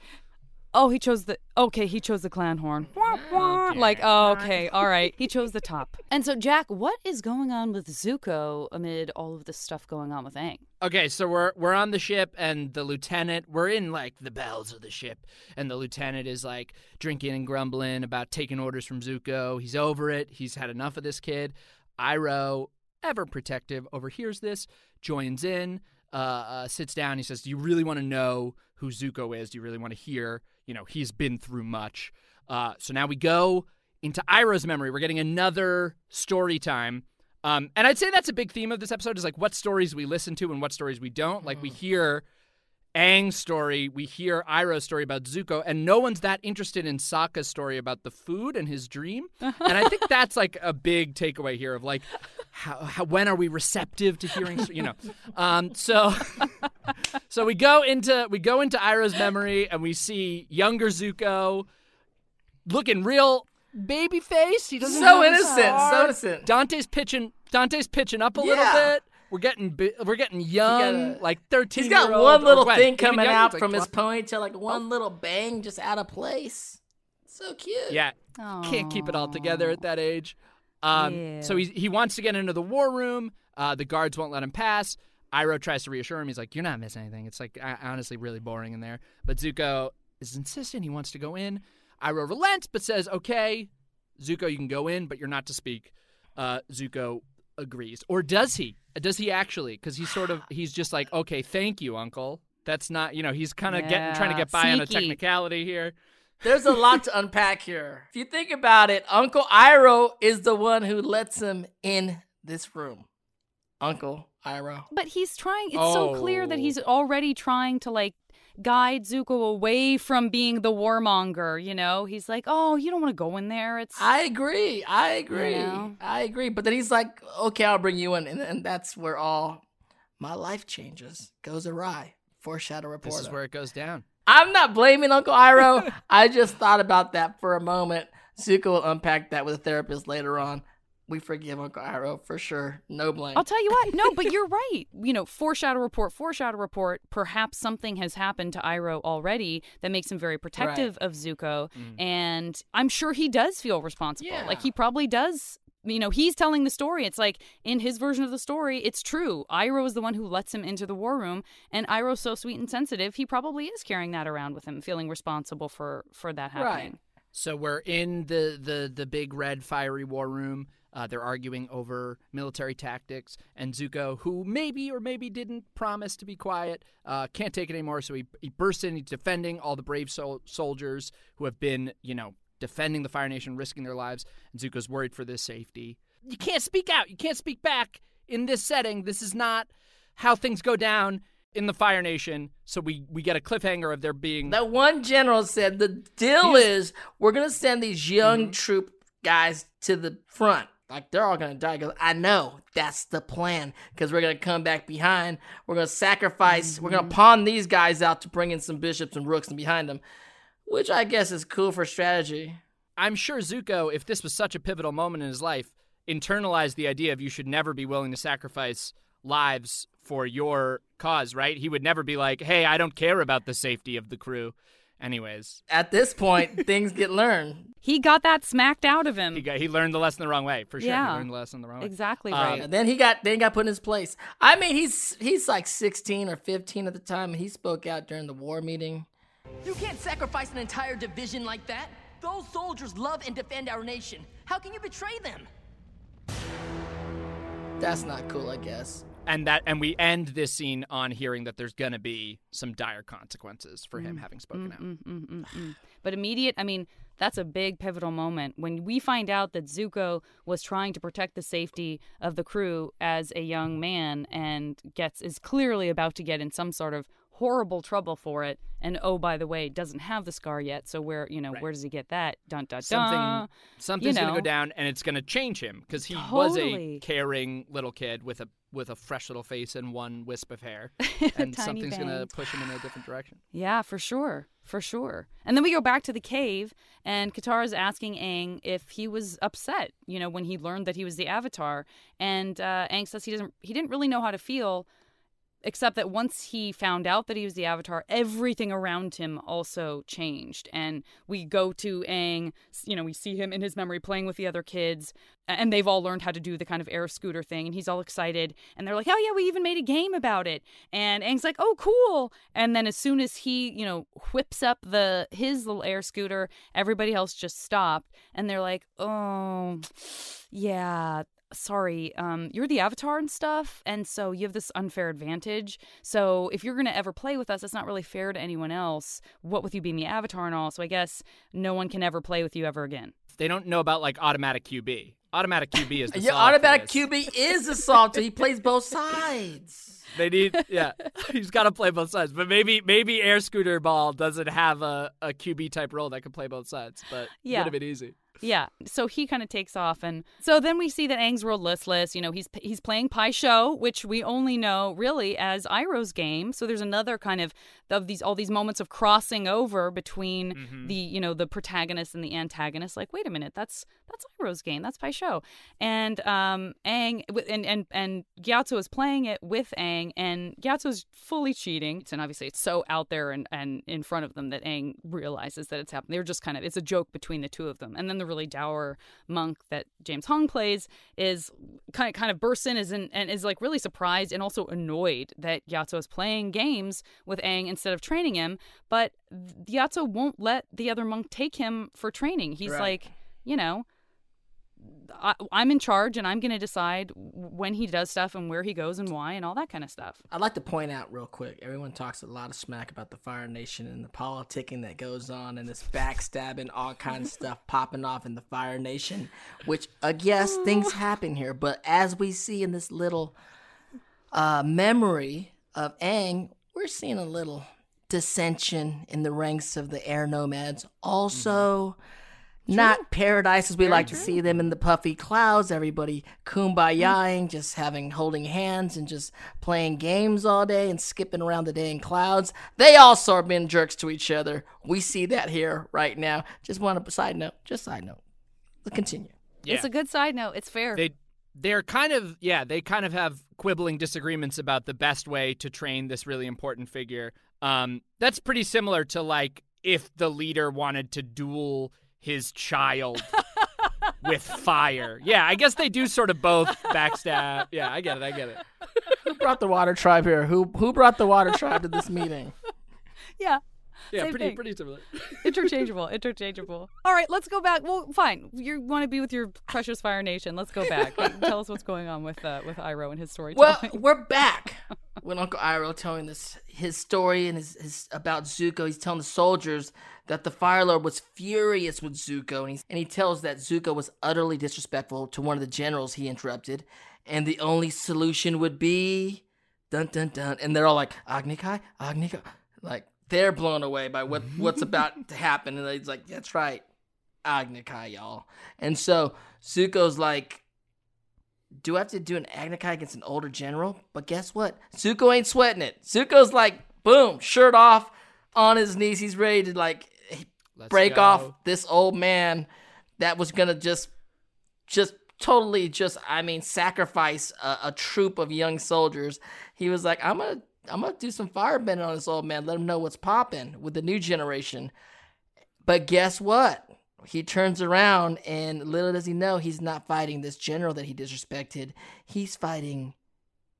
Oh, he chose the okay. He chose the clan horn. Wah, wah. Like, oh, okay, all right. He chose the top. And so, Jack, what is going on with Zuko amid all of this stuff going on with Aang? Okay, so we're we're on the ship and the lieutenant we're in like the bells of the ship and the lieutenant is like drinking and grumbling about taking orders from Zuko. He's over it. He's had enough of this kid. Iroh, ever protective, overhears this, joins in, uh, uh, sits down. He says, "Do you really want to know who Zuko is? Do you really want to hear? You know, he's been through much." Uh, so now we go into Iroh's memory. We're getting another story time. Um, and I'd say that's a big theme of this episode is like what stories we listen to and what stories we don't. Like we hear Aang's story, we hear Iroh's story about Zuko, and no one's that interested in Sokka's story about the food and his dream. and I think that's like a big takeaway here of like, how, how when are we receptive to hearing, you know? Um, so, so we go into we go into Iroh's memory and we see younger Zuko looking real baby face. He doesn't So innocent, so heart. innocent. Dante's pitching. Dante's pitching up a little bit. We're getting bi- we're getting young, got a- like thirteen. He's got one little thing coming out like from his 20. ponytail, like one little bang just out of place. So cute. Yeah, can't keep it all together at that age. Um, Yeah. So he he wants to get into the war room. Uh, the guards won't let him pass. Iroh tries to reassure him. He's like, "You're not missing anything. It's like uh, honestly really boring in there." But Zuko is insistent. He wants to go in. Iroh relents, but says, "Okay, Zuko, you can go in, but you're not to speak." Uh, Zuko agrees, or does he? Does he actually? Because he's sort of he's just like, "Okay, thank you, Uncle." That's not, you know, he's kind of getting trying to get by on a technicality here. There's a lot to unpack here. If you think about it, Uncle Iroh is the one who lets him in this room. Uncle Iroh. But he's trying. It's so clear that Oh. he's already trying to like guide Zuko away from being the warmonger. You know, he's like, "Oh, you don't want to go in there. It's I agree. I agree. know? I agree. But then he's like, okay, I'll bring you in. And, and that's where all my life changes, goes awry. Foreshadow reporter. This is where it goes down. I'm not blaming Uncle Iroh. I just thought about that for a moment. Zuko will unpack that with a therapist later on. We forgive Uncle Iroh for sure. No blame. I'll tell you what. No, but you're right. You know, foreshadow report, foreshadow report. Perhaps something has happened to Iroh already that makes him very protective of Zuko, mm-hmm. and I'm sure he does feel responsible. Yeah. Like he probably does. You know, he's telling the story. It's like in his version of the story, it's true. Iroh is the one who lets him into the war room, and Iroh's so sweet and sensitive. He probably is carrying that around with him, feeling responsible for for that happening. So we're in the the the big red fiery war room. Uh, they're arguing over military tactics, and Zuko, who maybe or maybe didn't promise to be quiet, uh, can't take it anymore. So he he bursts in. He's defending all the brave sol- soldiers who have been, you know, defending the Fire Nation, risking their lives. And Zuko's worried for their safety. You can't speak out. You can't speak back in this setting. This is not how things go down in the Fire Nation. So we we get a cliffhanger of there being That one general said the deal is we're gonna send these young troop guys to the front. Like they're all gonna die. He goes, I know that's the plan because we're gonna come back behind. We're gonna sacrifice. We're gonna mm-hmm. pawn these guys out to bring in some bishops and rooks and behind them, which I guess is cool for strategy. I'm sure Zuko, if this was such a pivotal moment in his life, internalized the idea of you should never be willing to sacrifice lives for your cause, right? He would never be like, "Hey, I don't care about the safety of the crew." Anyways, At this point, things get learned. He got that smacked out of him. he got he learned the lesson the wrong way for sure. Yeah. He learned the lesson the wrong way. Exactly Um, right. And then he got then he got put in his place. I mean, he's he's like 16 or 15 at the time, and he spoke out during the war meeting. You can't sacrifice an entire division like that. Those soldiers love and defend our nation. How can you betray them? That's not cool, I guess. And that and we end this scene on hearing that there's gonna be some dire consequences for Mm, him having spoken mm, out. Mm, mm, but immediate, I mean, that's a big pivotal moment when we find out that Zuko was trying to protect the safety of the crew as a young man and gets is clearly about to get in some sort of horrible trouble for it. And oh, by the way, doesn't have the scar yet. So where you know where does he get that? Dun dun dun. Something something's gonna go down and it's gonna change him because he was a caring little kid with a with a fresh little face and one wisp of hair, and something's gonna push him in a different direction. Yeah, for sure. For sure. And then we go back to the cave, and Katara's asking Aang if he was upset, you know, when he learned that he was the Avatar. And uh, Aang says he doesn't, he didn't really know how to feel, except that once he found out that he was the Avatar, everything around him also changed. And we go to Aang you know, we see him in his memory playing with the other kids, and they've all learned how to do the kind of air scooter thing, and he's all excited. And they're like, oh, yeah, we even made a game about it. And Aang's like, oh, cool. And then as soon as he, you know, whips up the his little air scooter, everybody else just stopped. And they're like, oh, yeah, sorry, um, you're the avatar and stuff, and so you have this unfair advantage. So if you're gonna ever play with us, it's not really fair to anyone else. What with you being the avatar and all, so I guess no one can ever play with you ever again. They don't know about like automatic QB. Automatic QB is the Yeah, solve for automatic this. QB is a salter. he plays both sides. They need, yeah, he's got to play both sides. But maybe, maybe Air Scooter Ball doesn't have a, a QB type role that can play both sides. But Yeah. would have been easy. Yeah. So he kind of takes off, and so then we see that Aang's real listless. You know, he's he's playing Pai Sho, which we only know really as Iroh's game. So there's another kind of of these all these moments of crossing over between the you know the protagonist and the antagonist. Like, wait a minute, that's that's Iroh's game. That's Pai Sho, and um Aang and and and Gyatso is playing it with Aang, and Gyatso's fully cheating. And obviously, it's so out there and and in front of them that Aang realizes that it's happening. They're just kind of it's a joke between the two of them, and then the really dour monk that James Hong plays is kind of kind of bursts in is in, and is like really surprised and also annoyed that Gyatso is playing games with Aang instead of training him. But Gyatso won't let the other monk take him for training. He's Right. like, you know. I, I'm in charge, and I'm going to decide when he does stuff and where he goes and why and all that kind of stuff. I'd like to point out real quick. Everyone talks a lot of smack about the Fire Nation and the politicking that goes on and this backstabbing, all kinds of stuff popping off in the Fire Nation. Which, uh, yes, things happen here, but as we see in this little uh, memory of Aang, we're seeing a little dissension in the ranks of the air nomads. Also. Not paradise as we like to see them in the puffy clouds, everybody kumbayaing, just having holding hands and just playing games all day and skipping around the day in clouds. They also are being jerks to each other. We see that here right now. Just want to side note, just side note. Let's continue. Yeah. It's a good side note. It's fair. they they're kind of yeah they kind of have quibbling disagreements about the best way to train this really important figure um that's pretty similar to like if the leader wanted to duel his child with fire yeah i guess they do sort of both backstab yeah i get it i get it Who brought the water tribe here? Who who brought the water tribe to this meeting? yeah. Yeah Same pretty thing. pretty similar interchangeable, interchangeable. All right, let's go back. Well, fine. You want to be with your precious Fire Nation? Let's go back. Tell us what's going on with uh, with Iroh and his storytelling. Well, we're back. When Uncle Iroh telling this his story and his, his about Zuko, he's telling the soldiers that the Fire Lord was furious with Zuko, and, he's, and he tells that Zuko was utterly disrespectful to one of the generals he interrupted, and the only solution would be dun dun dun, and they're all like Agni Kai, Agni Kai, like they're blown away by what what's about to happen, and he's like, that's right, Agni Kai, y'all, and so Zuko's like do I have to do an Agni Kai against an older general? But guess what? Zuko ain't sweating it. Zuko's like, boom, shirt off, on his knees. He's ready to like Let's break go. off this old man that was gonna just just totally just I mean sacrifice a, a troop of young soldiers. He was like, I'm gonna I'm gonna do some firebending on this old man, let him know what's popping with the new generation. But guess what? He turns around and little does he know he's not fighting this general that he disrespected. He's fighting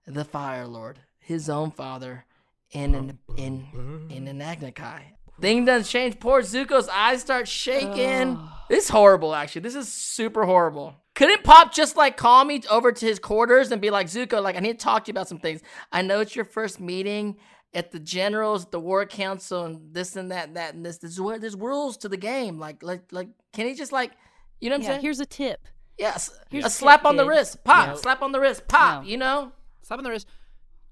the Fire Lord, his own father, in an in in an. Thing doesn't change. Poor Zuko's eyes start shaking. This is horrible, actually. This is super horrible. Couldn't Pop just like call me over to his quarters and be like, Zuko, like I need to talk to you about some things. I know it's your first meeting at the generals, the war council, and this and that, and that and this. There's there's rules to the game. Like like like, can he just like, you know what I'm Yeah, saying? here's a tip. yes, here's a a slap tip, on the kid. wrist, pop, No. slap on the wrist, pop. No. You know? Slap on the wrist.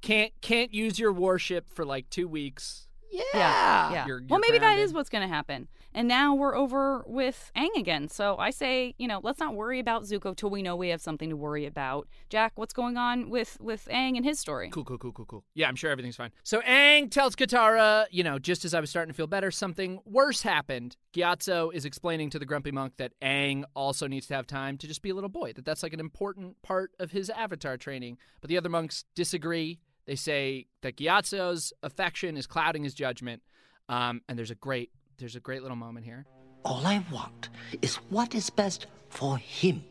Can't can't use your warship for like two weeks. Yeah. Yeah. You're- well, you're maybe that grounded. is what's going to happen. And now we're over with Aang again. So I say, you know, let's not worry about Zuko till we know we have something to worry about. Jack, what's going on with with Aang and his story? Cool, cool, cool, cool, cool. Yeah, I'm sure everything's fine. So Aang tells Katara, you know, just as I was starting to feel better, something worse happened. Gyatso is explaining to the grumpy monk that Aang also needs to have time to just be a little boy, that that's like an important part of his avatar training. But the other monks disagree. They say that Gyatso's affection is clouding his judgment. Um, and there's a great, there's a great little moment here. All I want is what is best for him.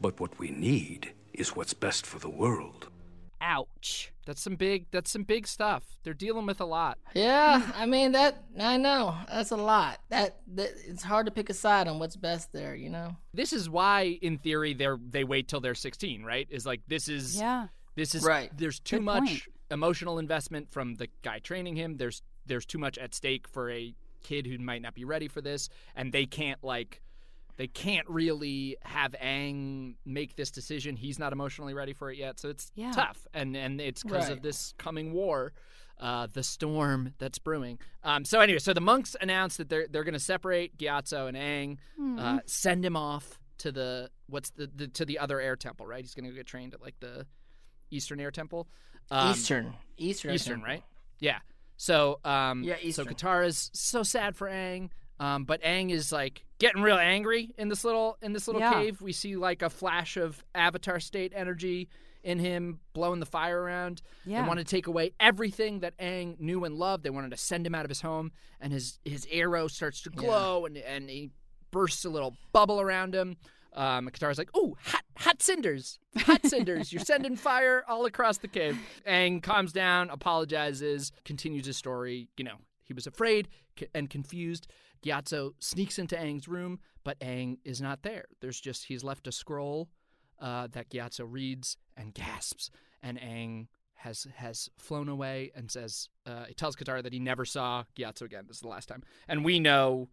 But what we need is what's best for the world. Ouch. That's some big, that's some big stuff. They're dealing with a lot. Yeah, I mean that. I know that's a lot. That, that it's hard to pick a side on what's best there. You know. This is why, in theory, they're they wait till they're 16, right? Is like this is Yeah. This is Right. There's too Good much point. emotional investment from the guy training him. There's there's too much at stake for a kid who might not be ready for this, and they can't like they can't really have Aang make this decision. He's not emotionally ready for it yet, so it's Yeah. tough, and and it's because of this coming war. Uh, the storm that's brewing. Um, so anyway, so the monks announced that they're they're going to separate Gyatso and Aang, uh, send him off to the what's the, the to the other air temple, right? He's going to get trained at like the Eastern Air Temple. Um, Eastern, Eastern, Eastern, right? Yeah. So, um, Yeah, So Eastern. Katara's so sad for Aang, um, but Aang is like getting real angry in this little in this little Yeah. cave. We see like a flash of Avatar state energy in him, blowing the fire around. Yeah. They want to take away everything that Aang knew and loved. They wanted to send him out of his home, and his his arrow starts to glow, and and he bursts a little bubble around him. Um, and Katara's like, "Ooh, hot, hot cinders, hot cinders! You're sending fire all across the cave." Aang calms down, apologizes, continues his story. You know, he was afraid and confused. Gyatso sneaks into Aang's room, but Aang is not there. There's just he's left a scroll uh, that Gyatso reads and gasps, and Aang has has flown away and says uh, he tells Katara that he never saw Gyatso again. This is the last time, and we know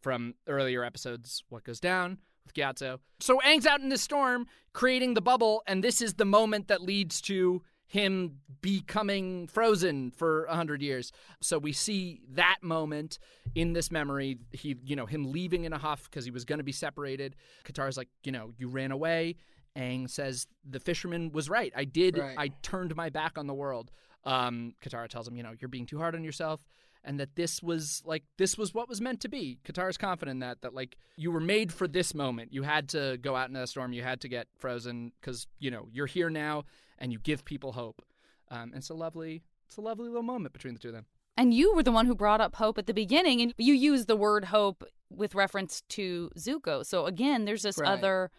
from earlier episodes what goes down with Gyatso. So Aang's out in the storm, creating the bubble, and this is the moment that leads to him becoming frozen for a hundred years. So we see that moment in this memory. He, you know, him leaving in a huff because he was going to be separated. Katara's like, you know, you ran away. Aang says the fisherman was right. I did. Right. I turned my back on the world. Um, Katara tells him, you know, you're being too hard on yourself and that this was like this was what was meant to be. Katara's confident in that that like you were made for this moment. You had to go out in a storm. You had to get frozen because you know you're here now and you give people hope. Um, and it's a lovely, it's a lovely little moment between the two of them. And you were the one who brought up hope at the beginning, and you used the word hope with reference to Zuko. So again, there's this Right. other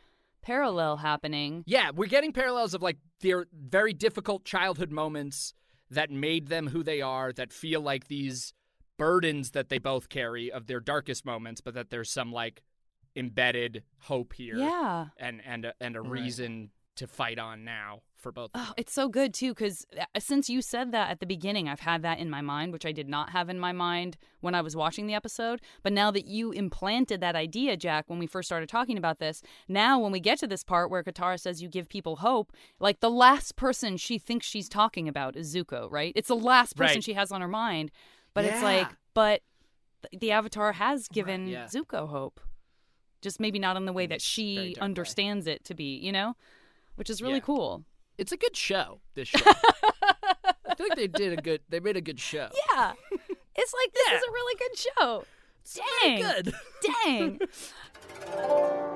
parallel happening. Yeah, we're getting parallels of like their very difficult childhood moments that made them who they are, that feel like these burdens that they both carry of their darkest moments, but that there's some like embedded hope here. Yeah. And and a, and a Right. reason to fight on now for both. of Oh, them. it's so good too because uh, since you said that at the beginning, I've had that in my mind, which I did not have in my mind when I was watching the episode. But now that you implanted that idea, Jack, when we first started talking about this, now when we get to this part where Katara says you give people hope, like the last person she thinks she's talking about is Zuko, right? It's the last person Right. she has on her mind. But it's like, but the Avatar has given yeah. Zuko hope. Just maybe not in the way that she dark way. understands it to be, you know? Which is really Yeah. cool. It's a good show. This show. I feel like they did a good. They made a good show. Yeah. It's like this is a really good show. Dang. Good. Dang.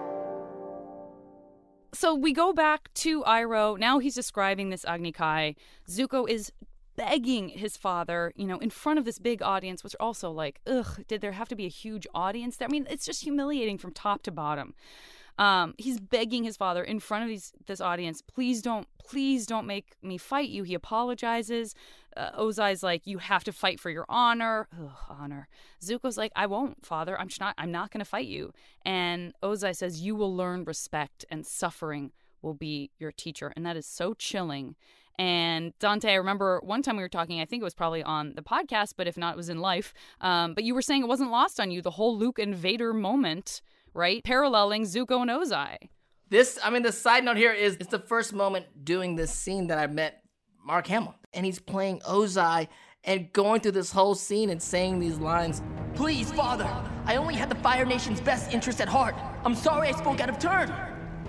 So we go back to Iroh. Now he's describing this Agni Kai. Zuko is begging his father, you know, in front of this big audience, which also like, ugh, did there have to be a huge audience there? I mean, it's just humiliating from top to bottom. Um, he's begging his father in front of these, this audience, please don't, please don't make me fight you. He apologizes. Uh, Ozai's like, you have to fight for your honor. Ugh, honor. Zuko's like, I won't, father. I'm not, I'm not going to fight you. And Ozai says, you will learn respect and suffering will be your teacher. And that is so chilling. And Dante, I remember one time we were talking, I think it was probably on the podcast, but if not, it was in life. Um, but you were saying it wasn't lost on you, the whole Luke and Vader moment right? Paralleling Zuko and Ozai. This, I mean, the side note here is it's the first moment doing this scene that I met Mark Hamill, and he's playing Ozai and going through this whole scene and saying these lines. Please, Father, I only had the Fire Nation's best interest at heart. I'm sorry I spoke out of turn.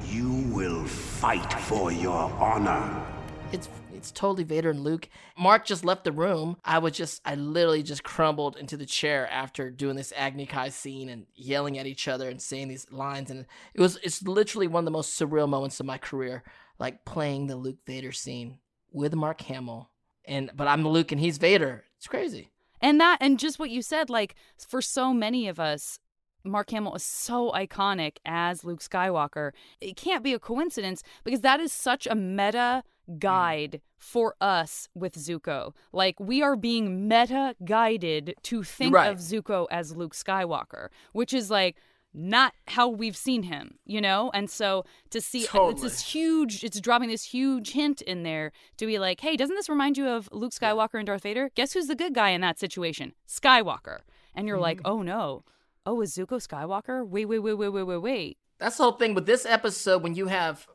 You will fight for your honor. It's it's totally Vader and Luke. Mark just left the room. I was just, I literally just crumbled into the chair after doing this Agni Kai scene and yelling at each other and saying these lines. And it was, it's literally one of the most surreal moments of my career, like playing the Luke Vader scene with Mark Hamill. And, but I'm Luke and he's Vader. It's crazy. And that, and just what you said, like for so many of us, Mark Hamill is so iconic as Luke Skywalker. It can't be a coincidence because that is such a meta guide for us with Zuko. Like we are being meta guided to think Right. of Zuko as Luke Skywalker, which is like not how we've seen him, you know? And so to see it's this huge it's dropping this huge hint in there to be like, "Hey, doesn't this remind you of Luke Skywalker and Darth Vader? Guess who's the good guy in that situation? Skywalker." And you're like, mm-hmm. "Oh no. Oh, is Zuko Skywalker? Wait, wait, wait, wait, wait, wait, wait." That's the whole thing. But this episode, when you have,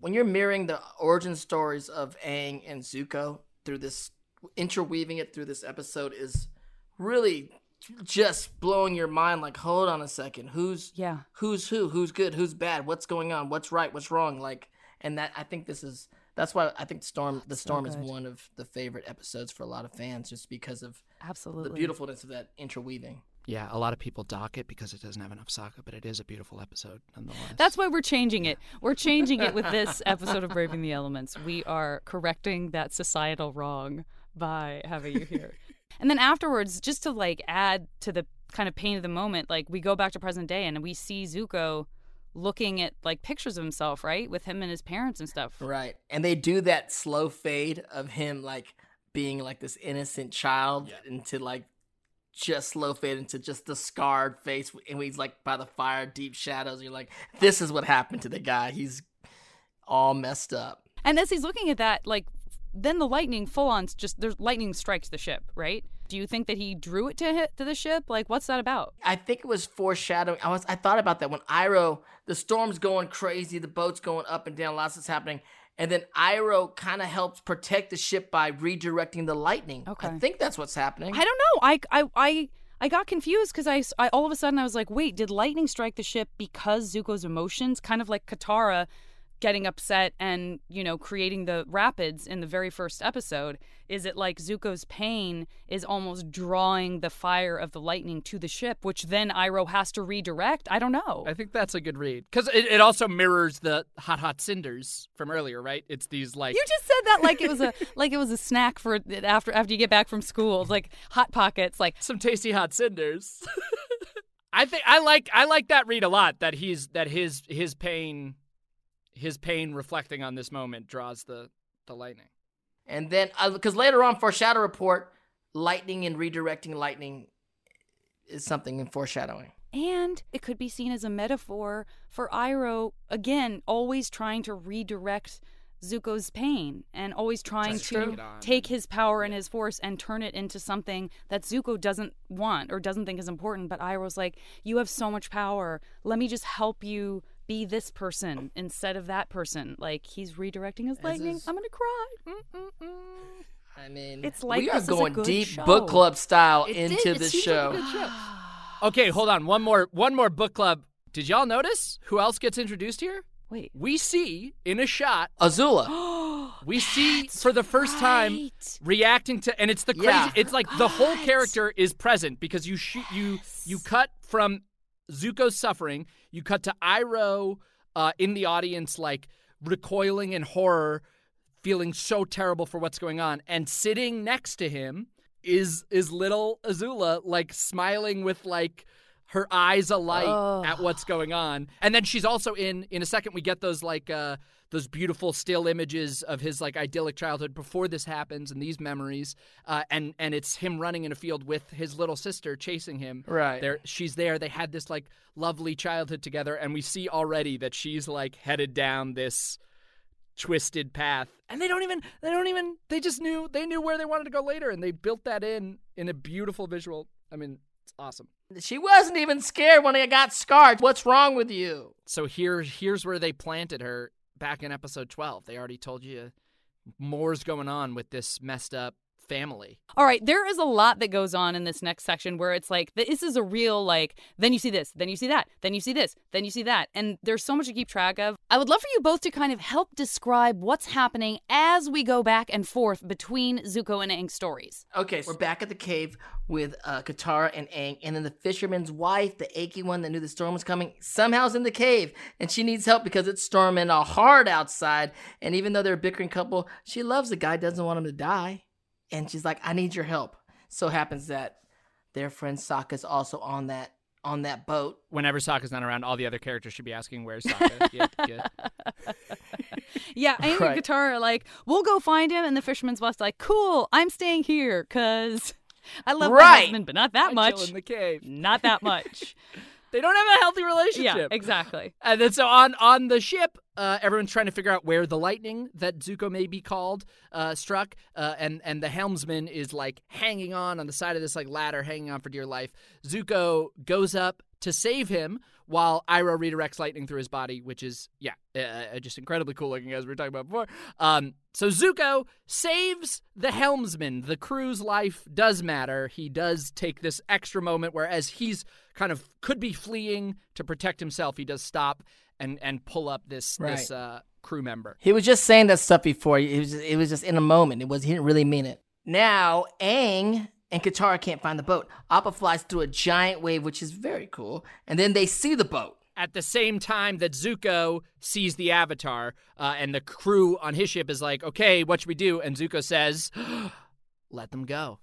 when you're mirroring the origin stories of Aang and Zuko through this, interweaving it through this episode is really just blowing your mind. Like, hold on a second, who's Yeah. who's who, who's good, who's bad, what's going on, what's right, what's wrong. Like, and that I think this is that's why I think Storm, the Storm is one of the favorite episodes for a lot of fans, just because of Absolutely. the beautifulness of that interweaving. Yeah, a lot of people dock it because it doesn't have enough Sokka, but it is a beautiful episode nonetheless. That's why we're changing it. We're changing it with this episode of Braving the Elements. We are correcting that societal wrong by having you here. and then afterwards, just to like add to the kind of pain of the moment, like we go back to present day and we see Zuko looking at like pictures of himself, right? With him and his parents and stuff. Right. And they do that slow fade of him like being like this innocent child into like just slow fade into just the scarred face and he's like by the fire, deep shadows. And you're like, this is what happened to the guy. He's all messed up. And as he's looking at that, like then the lightning full on just there's lightning strikes the ship, right? Do you think that he drew it to hit to the ship? Like what's that about? I think it was foreshadowing. I was I thought about that when Iroh, the storm's going crazy, the boat's going up and down, lots is happening. And then Iroh kind of helps protect the ship by redirecting the lightning. Okay. I think that's what's happening. I don't know. I I I I got confused because I all of a sudden I was like, wait, did lightning strike the ship because Zuko's emotions, kind of like Katara getting upset and you know creating the rapids in the very first episode? Is it like Zuko's pain is almost drawing the fire of the lightning to the ship, which then Iroh has to redirect? I don't know. I think that's a good read because it, it also mirrors the hot hot cinders from earlier, right? It's these like You just said that like it was a like it was a snack for after after you get back from school. It's like hot pockets, like some tasty hot cinders. I think I like I like that read a lot. That he's that his his pain, his pain reflecting on this moment draws the the lightning. And then, uh, because later on, foreshadow report, lightning and redirecting lightning is something in foreshadowing. And it could be seen as a metaphor for Iroh, again, always trying to redirect Zuko's pain and always trying That's to take his power and his force and turn it into something that Zuko doesn't want or doesn't think is important. But Iroh's like, You have so much power. Let me just help you be this person instead of that person. Like, he's redirecting his lightning. is- I'm going to cry. Mm-mm-mm. I mean, It's like we are this is a going deep show. book club style It into did. This seems like show. Okay, hold on. One more one more book club. Did y'all notice who else gets introduced here? Wait. We see in a shot, Azula. we see for the first time right. reacting to and it's the crazy Yeah. it's like the whole character is present because you shoot you you cut from Zuko's suffering. You cut to Iroh uh, in the audience, like recoiling in horror, feeling so terrible for what's going on, and sitting next to him is is little Azula, like smiling with like her eyes alight Ugh. at what's going on. And then she's also in in a second we get those like uh those beautiful still images of his like idyllic childhood before this happens and these memories uh, and and it's him running in a field with his little sister chasing him Right. there she's there they had this like lovely childhood together and we see already that she's like headed down this twisted path and they don't even they don't even they just knew they knew where they wanted to go later and they built that in in a beautiful visual i mean it's awesome She wasn't even scared when I got scarred. What's wrong with you? So here, here's where they planted her back in episode 12. They already told you more's going on with this messed up family. All right, there is a lot that goes on in this next section where it's like this is a real like then you see this, then you see that, then you see this, then you see that, and there's so much to keep track of. I would love for you both to kind of help describe what's happening as we go back and forth between Zuko and Aang's stories. Okay, so we're back at the cave with uh, Katara and Aang, and then the fisherman's wife, the achy one that knew the storm was coming, somehow's in the cave, and she needs help because it's storming hard outside. And even though they're a bickering couple, she loves the guy, doesn't want him to die, and she's like, "I need your help." So happens that their friend Sokka's also on that on that boat. Whenever Sokka's not around, all the other characters should be asking, "Where's Sokka?" yeah, good. Yeah, Aang Right. and Katara are like, we'll go find him, and the fisherman's wife's like, cool, I'm staying here because I love my Right. husband, but not that I chill much. in the cave. Not that much. They don't have a healthy relationship. yeah, exactly. And then so on on the ship, uh, everyone's trying to figure out where the lightning that Zuko may be called uh, struck, uh, and and the helmsman is like hanging on on the side of this like ladder, hanging on for dear life. Zuko goes up to save him while Iroh redirects lightning through his body, which is yeah, uh, just incredibly cool looking as we were talking about before. Um, so Zuko saves the helmsman. The crew's life does matter. He does take this extra moment where as he's kind of could be fleeing to protect himself, he does stop and and pull up this this uh, crew member. He was just saying that stuff before. It was just, it was just in a moment. It was he didn't really mean it. Now Aang and Katara can't find the boat. Appa flies through a giant wave, which is very cool, and then they see the boat. At the same time that Zuko sees the Avatar, uh, and the crew on his ship is like, "Okay, what should we do?" And Zuko says, "Let them go.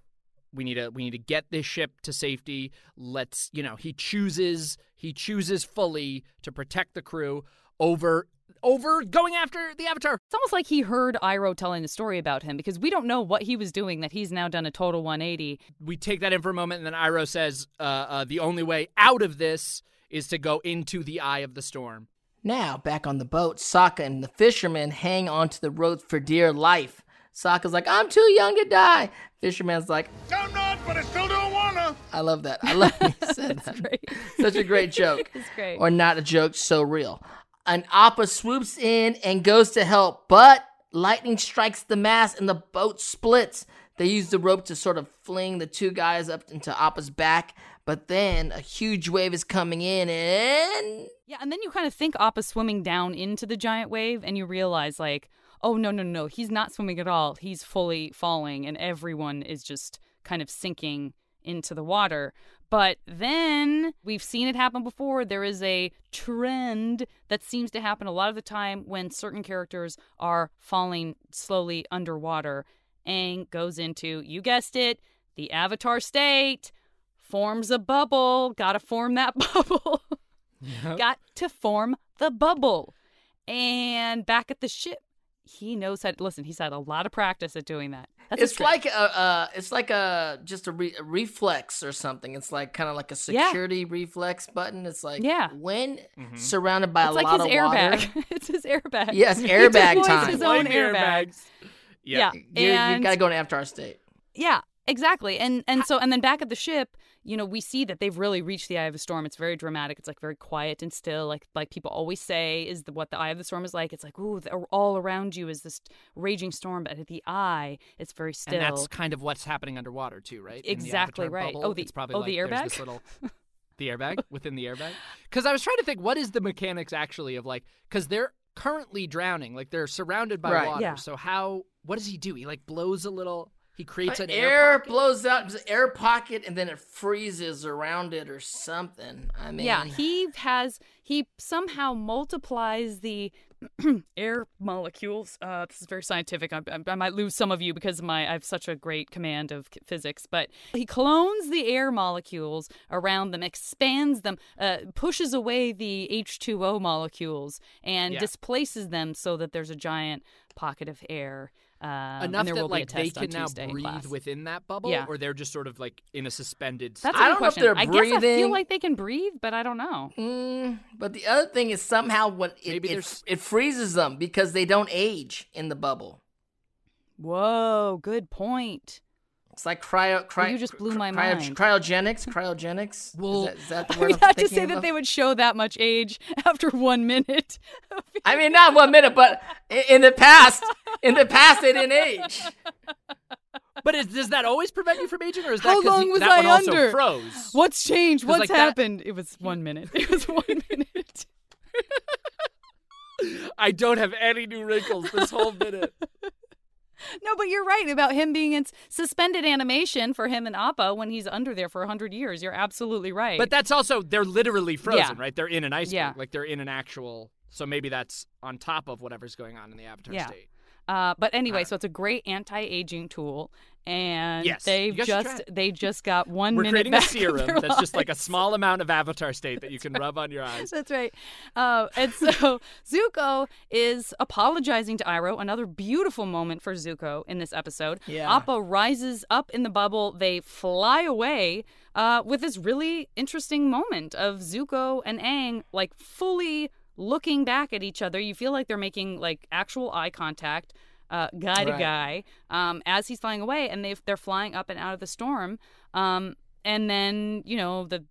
We need to we need to get this ship to safety. Let's you know." He chooses he chooses fully to protect the crew over over going after the Avatar. It's almost like he heard Iroh telling a story about him because we don't know what he was doing that he's now done a total 180. we take that in for a moment, and then Iroh says, uh, uh, "The only way out of this is to go into the eye of the storm." Now back on the boat, Sokka and the fisherman hang onto the ropes for dear life. Sokka's like, "I'm too young to die." Fisherman's like, I'm not, but I still don't wanna. "I love that. I love he said that. Great. Such a great joke. It's great. or not a joke, so real. An Appa swoops in and goes to help, but lightning strikes the mast and the boat splits. They use the rope to sort of fling the two guys up into Appa's back, but then a huge wave is coming in and Yeah, and then you kind of think Appa swimming down into the giant wave, and you realize, like, oh, no, no, no, he's not swimming at all. He's fully falling, and everyone is just kind of sinking into the water. But then we've seen it happen before. There is a trend that seems to happen a lot of the time when certain characters are falling slowly underwater. Aang goes into, you guessed it, the avatar state, forms a bubble. Gotta form that bubble. Got to form the bubble. And back at the ship, he knows how to listen. He's had a lot of practice at doing that. That's it's trick. like a, uh, it's like a just a, re- a reflex or something. It's like kind of like a Yeah. security reflex button. It's like Yeah. when surrounded by it's a like lot his of airbag. water. it's his airbag. Yes, He airbag deploys time. His own Like airbag. Yeah. Yeah, You, you and gotta go to Avatar State. yeah, exactly. And and so and then back at the ship, you know, we see that they've really reached the eye of the storm. It's very dramatic. It's like very quiet and still, like like people always say is the, what the eye of the storm is like. It's like ooh, the, all around you is this raging storm, but at the eye, it's very still. And that's kind of what's happening underwater too, right? In Exactly Avatar right. bubble, Oh, the- it's probably oh, like the there's airbag? this little the airbag within the airbag. Because I was trying to think, what is the mechanics actually of like? Because they're currently drowning, like they're surrounded by Right. water. Yeah. So how? What does he do? He like blows a little. He creates an air, air, blows out, an air pocket, and then it freezes around it or something. I mean, Yeah, he has he somehow multiplies the air molecules. Uh, this is very scientific. I, I, I might lose some of you because my I have such a great command of physics, but he clones the air molecules around them, expands them, uh, pushes away the H2O molecules, and Yeah. displaces them so that there's a giant pocket of air. Um, and enough there that will be a like they can now Tuesday breathe class. within that bubble, Yeah. or they're just sort of like in a suspended. That's a I good don't know if question. they're I guess I feel like they can breathe, but I don't know. Mm, but the other thing is somehow when it, it, it freezes them because they don't age in the bubble. Whoa, good point. It's like cryo. cryo you just blew my cryo- mind. Cryogenics. Cryogenics. Well, is that, is that the I word would I'm to thinking say that they would show that much age after one minute. I mean, not one minute, but in the past, in the past, they didn't age. But is, does that always prevent you from aging, or is that How 'cause long was that I under? froze? What's changed? What's like, that- happened? It was one minute. It was one minute. I don't have any new wrinkles this whole minute. No, but you're right about him being in suspended animation for him and Appa when he's under there for 100 years. You're absolutely right. But that's also they're literally frozen, Yeah. right? They're in an iceberg, Yeah. like they're in an actual. So maybe that's on top of whatever's going on in the Avatar Yeah. state. Uh, but anyway, Alright. so it's a great anti-aging tool, and Yes, they've guys should try just they just got one We're minute creating a serum that's just like a small amount of Avatar state that you can rub on your eyes. That's right. Uh, and so Zuko is apologizing to Iroh. Another beautiful moment for Zuko in this episode. Yeah. Appa rises up in the bubble. They fly away uh, with this really interesting moment of Zuko and Aang like fully looking back at each other. You feel like they're making like actual eye contact. Uh, guy to Right. guy, um, as he's flying away, and they they're flying up and out of the storm. Um, and then you know the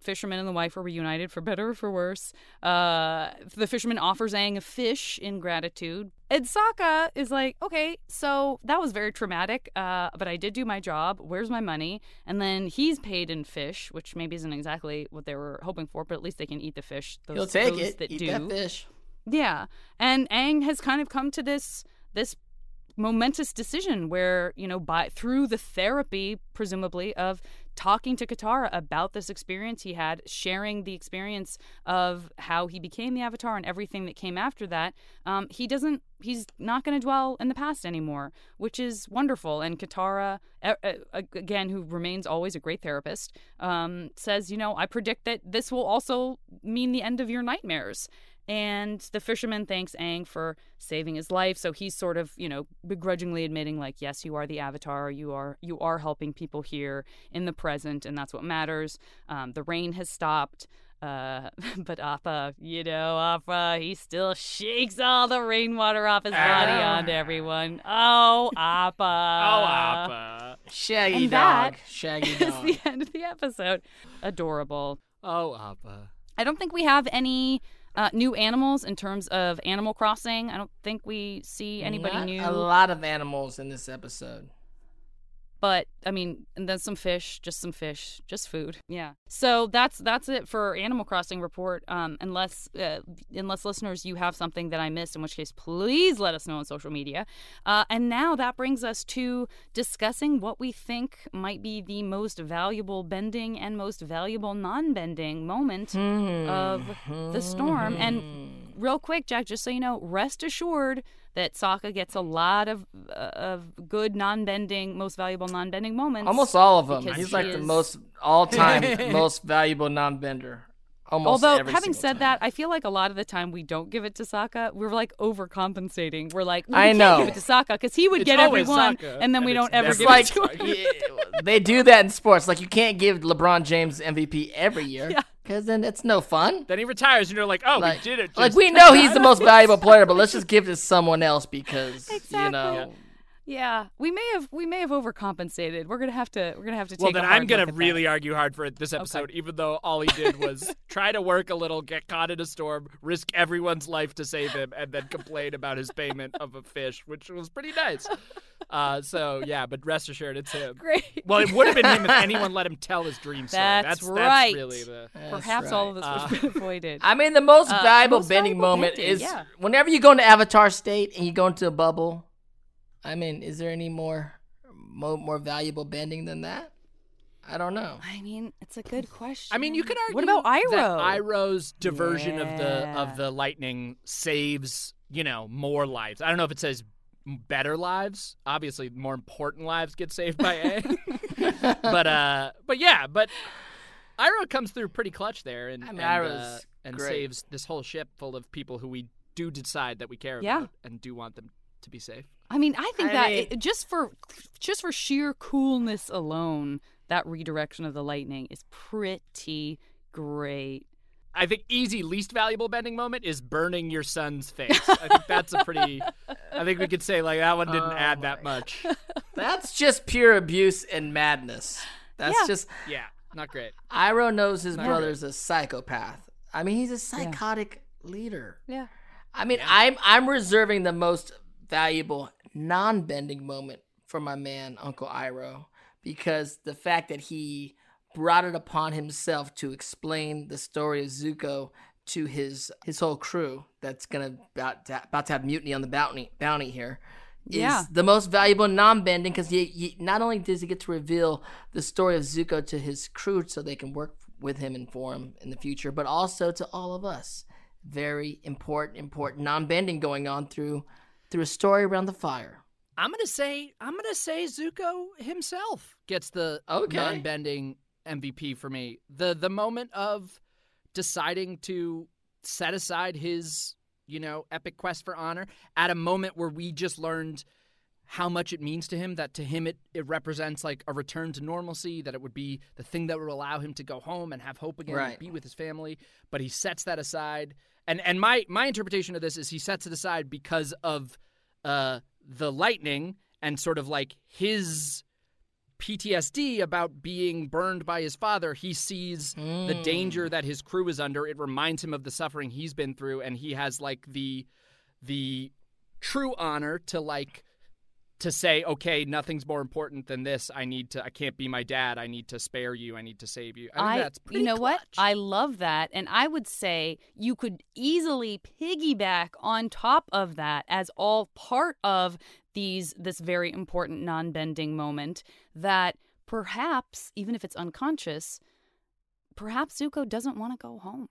fisherman and the wife are reunited for better or for worse. Uh, the fisherman offers Aang a fish in gratitude. And Sokka is like, okay, so that was very traumatic, uh, but I did do my job. Where's my money? And then he's paid in fish, which maybe isn't exactly what they were hoping for, but at least they can eat the fish. Those, He'll take those it. That Eat do. that fish. Yeah, and Aang has kind of come to this this momentous decision where you know by through the therapy presumably of talking to Katara about this experience he had sharing the experience of how he became the avatar and everything that came after that um, he doesn't he's not going to dwell in the past anymore which is wonderful. And Katara uh, again who remains always a great therapist um, says you know I predict that this will also mean the end of your nightmares and the fisherman thanks Aang for saving his life. So he's sort of, you know, begrudgingly admitting, like, yes, you are the Avatar. You are you are helping people here in the present, and that's what matters. Um, the rain has stopped. Uh, but Appa, you know, Appa, he still shakes all the rainwater off his body Ah. onto everyone. Oh, Appa. oh, Appa. Shaggy And dog. Shaggy Is dog. the end of the episode. Adorable. Oh, Appa. I don't think we have any uh, new animals in terms of Animal Crossing. I don't think we see anybody Not new. A lot of animals in this episode. But I mean, and then some fish, just some fish, just food. Yeah. So that's that's it for Animal Crossing report. Um, unless uh, unless listeners you have something that I missed, in which case please let us know on social media. Uh, and now that brings us to discussing what we think might be the most valuable bending and most valuable non-bending moment of the storm. And real quick, Jack, just so you know, rest assured that Sokka gets a lot of uh, of good non-bending, most valuable non-bending moments. Almost all of them. He's he like the most all-time most valuable non-bender. Almost Although every having said time. that, I feel like a lot of the time we don't give it to Sokka. We're like overcompensating. We're like, well, I we know. can't give it to Sokka because he would It's get always everyone, Sokka, and then we don't ever give it's it to him. they do that in sports. Like you can't give LeBron James MVP every year Yeah. Because then it's no fun. Then he retires, and you're like, oh, Like, we did it. like we know he's the most valuable player, but let's just give it to someone else because you know. Yeah, we may have we may have overcompensated. We're gonna have to we're gonna have to take. Well, then a I'm gonna look at that. really argue hard for it this episode, even though all he did was try to work a little, get caught in a storm, risk everyone's life to save him, and then complain about his payment of a fish, which was pretty nice. Uh, so yeah, but rest assured, it's him. Great. Well, it would have been him if anyone let him tell his dream story. That's that's right. really the. That's Perhaps all right. of this Uh, was avoided. I mean, the most Uh, valuable most bending valuable moment bending, is yeah. whenever you go into Avatar state and you go into a bubble. I mean, is there any more mo- more valuable bending than that? I don't know. I mean, it's a good question. I mean, you could argue. What about that Iro's Iroh's diversion of the of the lightning saves you know more lives. I don't know if it says better lives. Obviously, more important lives get saved by A. but uh, but yeah, but Iroh comes through pretty clutch there, and I mean, and, uh, and saves this whole ship full of people who we do decide that we care Yeah. about and do want them to be safe. I mean, I think I that mean- it- just for just for sheer coolness alone, that redirection of the lightning is pretty great. I think easy least valuable bending moment is burning your son's face. I think that's a pretty. I think we could say like that one didn't Oh add that much. That's just pure abuse and madness. That's Yeah. just Yeah, not great. Iroh knows his Not brother's a psychopath. I mean, he's a psychotic leader. Yeah. I mean, I'm I'm reserving the most valuable non-bending moment for my man Uncle Iroh because the fact that he brought it upon himself to explain the story of Zuko to his his whole crew that's gonna about to, about to have mutiny on the bounty bounty here is Yeah. the most valuable non-bending because not only does he get to reveal the story of Zuko to his crew so they can work with him and for him in the future, but also to all of us. Very important, important non-bending going on through through a story around the fire. I'm gonna say I'm gonna say Zuko himself gets the Okay. non-bending MVP for me. The the moment of deciding to set aside his you know epic quest for honor at a moment where we just learned how much it means to him that to him it, it represents like a return to normalcy that it would be the thing that would allow him to go home and have hope again Right. and be with his family but he sets that aside and and my my interpretation of this is he sets it aside because of uh the lightning and sort of like his PTSD about being burned by his father, he sees the danger that his crew is under. It reminds him of the suffering he's been through, and he has like the the true honor to like to say, okay, nothing's more important than this. I need to. I can't be my dad. I need to spare you. I need to save you. I think that's pretty you know what? I love that. And I would say you could easily piggyback on top of that as all part of these this very important non-bending moment that perhaps even if it's unconscious, perhaps Zuko doesn't want to go home.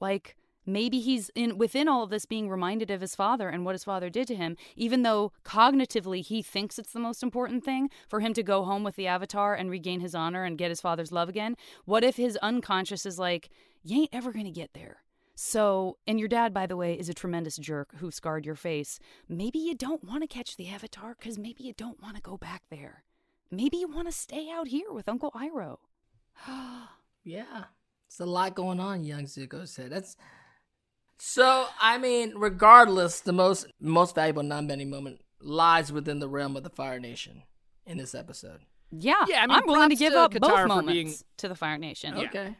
Like maybe he's in within all of this being reminded of his father and what his father did to him even though cognitively he thinks it's the most important thing for him to go home with the avatar and regain his honor and get his father's love again. What if his unconscious is like you ain't ever to get there. So and your dad by the way is a tremendous jerk who scarred your face. Maybe you don't want to catch the avatar cuz maybe you don't want to go back there. Maybe you want to stay out here with uncle Iroh Yeah, it's a lot going on. Young Zuko said. That's. So I mean, regardless, the most most valuable non-bending moment lies within the realm of the Fire Nation in this episode. yeah Yeah, I mean, i'm willing to give to up Katara both moments being- to the fire nation Yeah. Okay.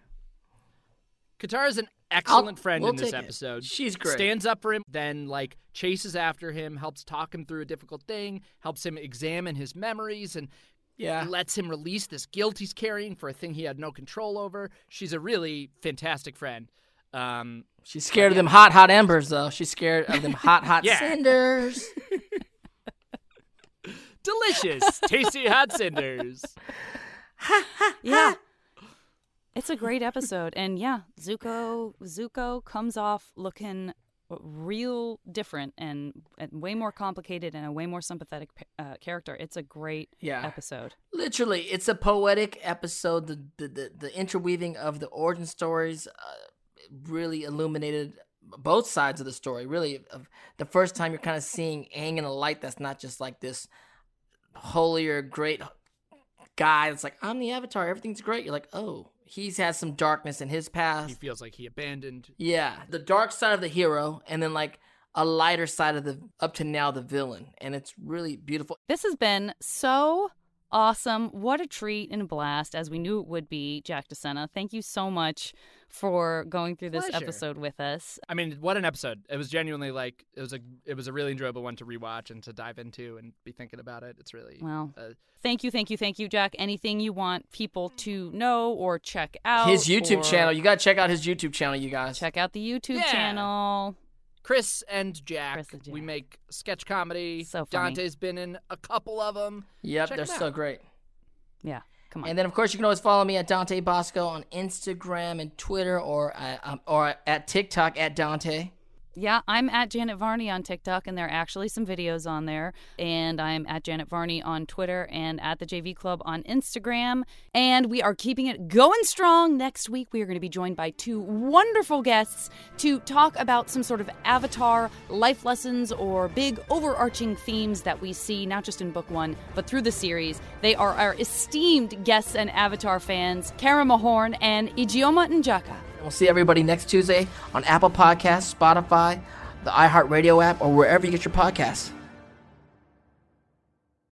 Katara is an excellent I'll- friend we'll in this take it. episode. She's great. Stands up for him, then like chases after him, helps talk him through a difficult thing, helps him examine his memories, and Yeah. lets him release this guilt he's carrying for a thing he had no control over. She's a really fantastic friend. Um, She's scared of them hot, hot embers, though. She's scared of them hot, hot Yeah. cinders. delicious, tasty hot cinders. yeah it's a great episode and yeah zuko zuko comes off looking real different and, and way more complicated and a way more sympathetic uh, character it's a great Yeah. episode Literally, it's a poetic episode. The the the, the interweaving of the origin stories uh, really illuminated both sides of the story. Really, of the first time you're kind of seeing Aang in a light that's not just like this holier, great guy. That's like I'm the Avatar. Everything's great. You're like, oh, he's had some darkness in his past. He feels like he abandoned. Yeah, the dark side of the hero, and then like a lighter side of the up to now the villain, and it's really beautiful. this has been so awesome what a treat and a blast as we knew it would be jack De Sena. thank you so much for going through this Pleasure. episode with us I mean, what an episode! It was genuinely like it was a it was a really enjoyable one to rewatch and to dive into and be thinking about it. It's really Well, uh, thank you thank you thank you jack anything you want people to know or check out his YouTube or- channel. You gotta check out his YouTube channel, you guys. check out the YouTube Yeah. channel. Chris and Jack. Chris and Jack. We make sketch comedy. So funny. Dante's been in a couple of them. Yep, Check they're 'em so out. great. Yeah, come on. And then, of course, you can always follow me at Dante Basco on Instagram and Twitter, or uh, um, or at TikTok at Dante. Yeah, I'm at Janet Varney on TikTok, and there are actually some videos on there. And I'm at Janet Varney on Twitter and at the JV Club on Instagram. And we are keeping it going strong. Next week, we are going to be joined by two wonderful guests to talk about some sort of Avatar life lessons or big overarching themes that we see, not just in book one, but through the series. They are our esteemed guests and Avatar fans, Kara Mahorn and Ijioma Njaka. We'll see everybody next Tuesday on Apple Podcasts, Spotify, the iHeartRadio app, or wherever you get your podcasts.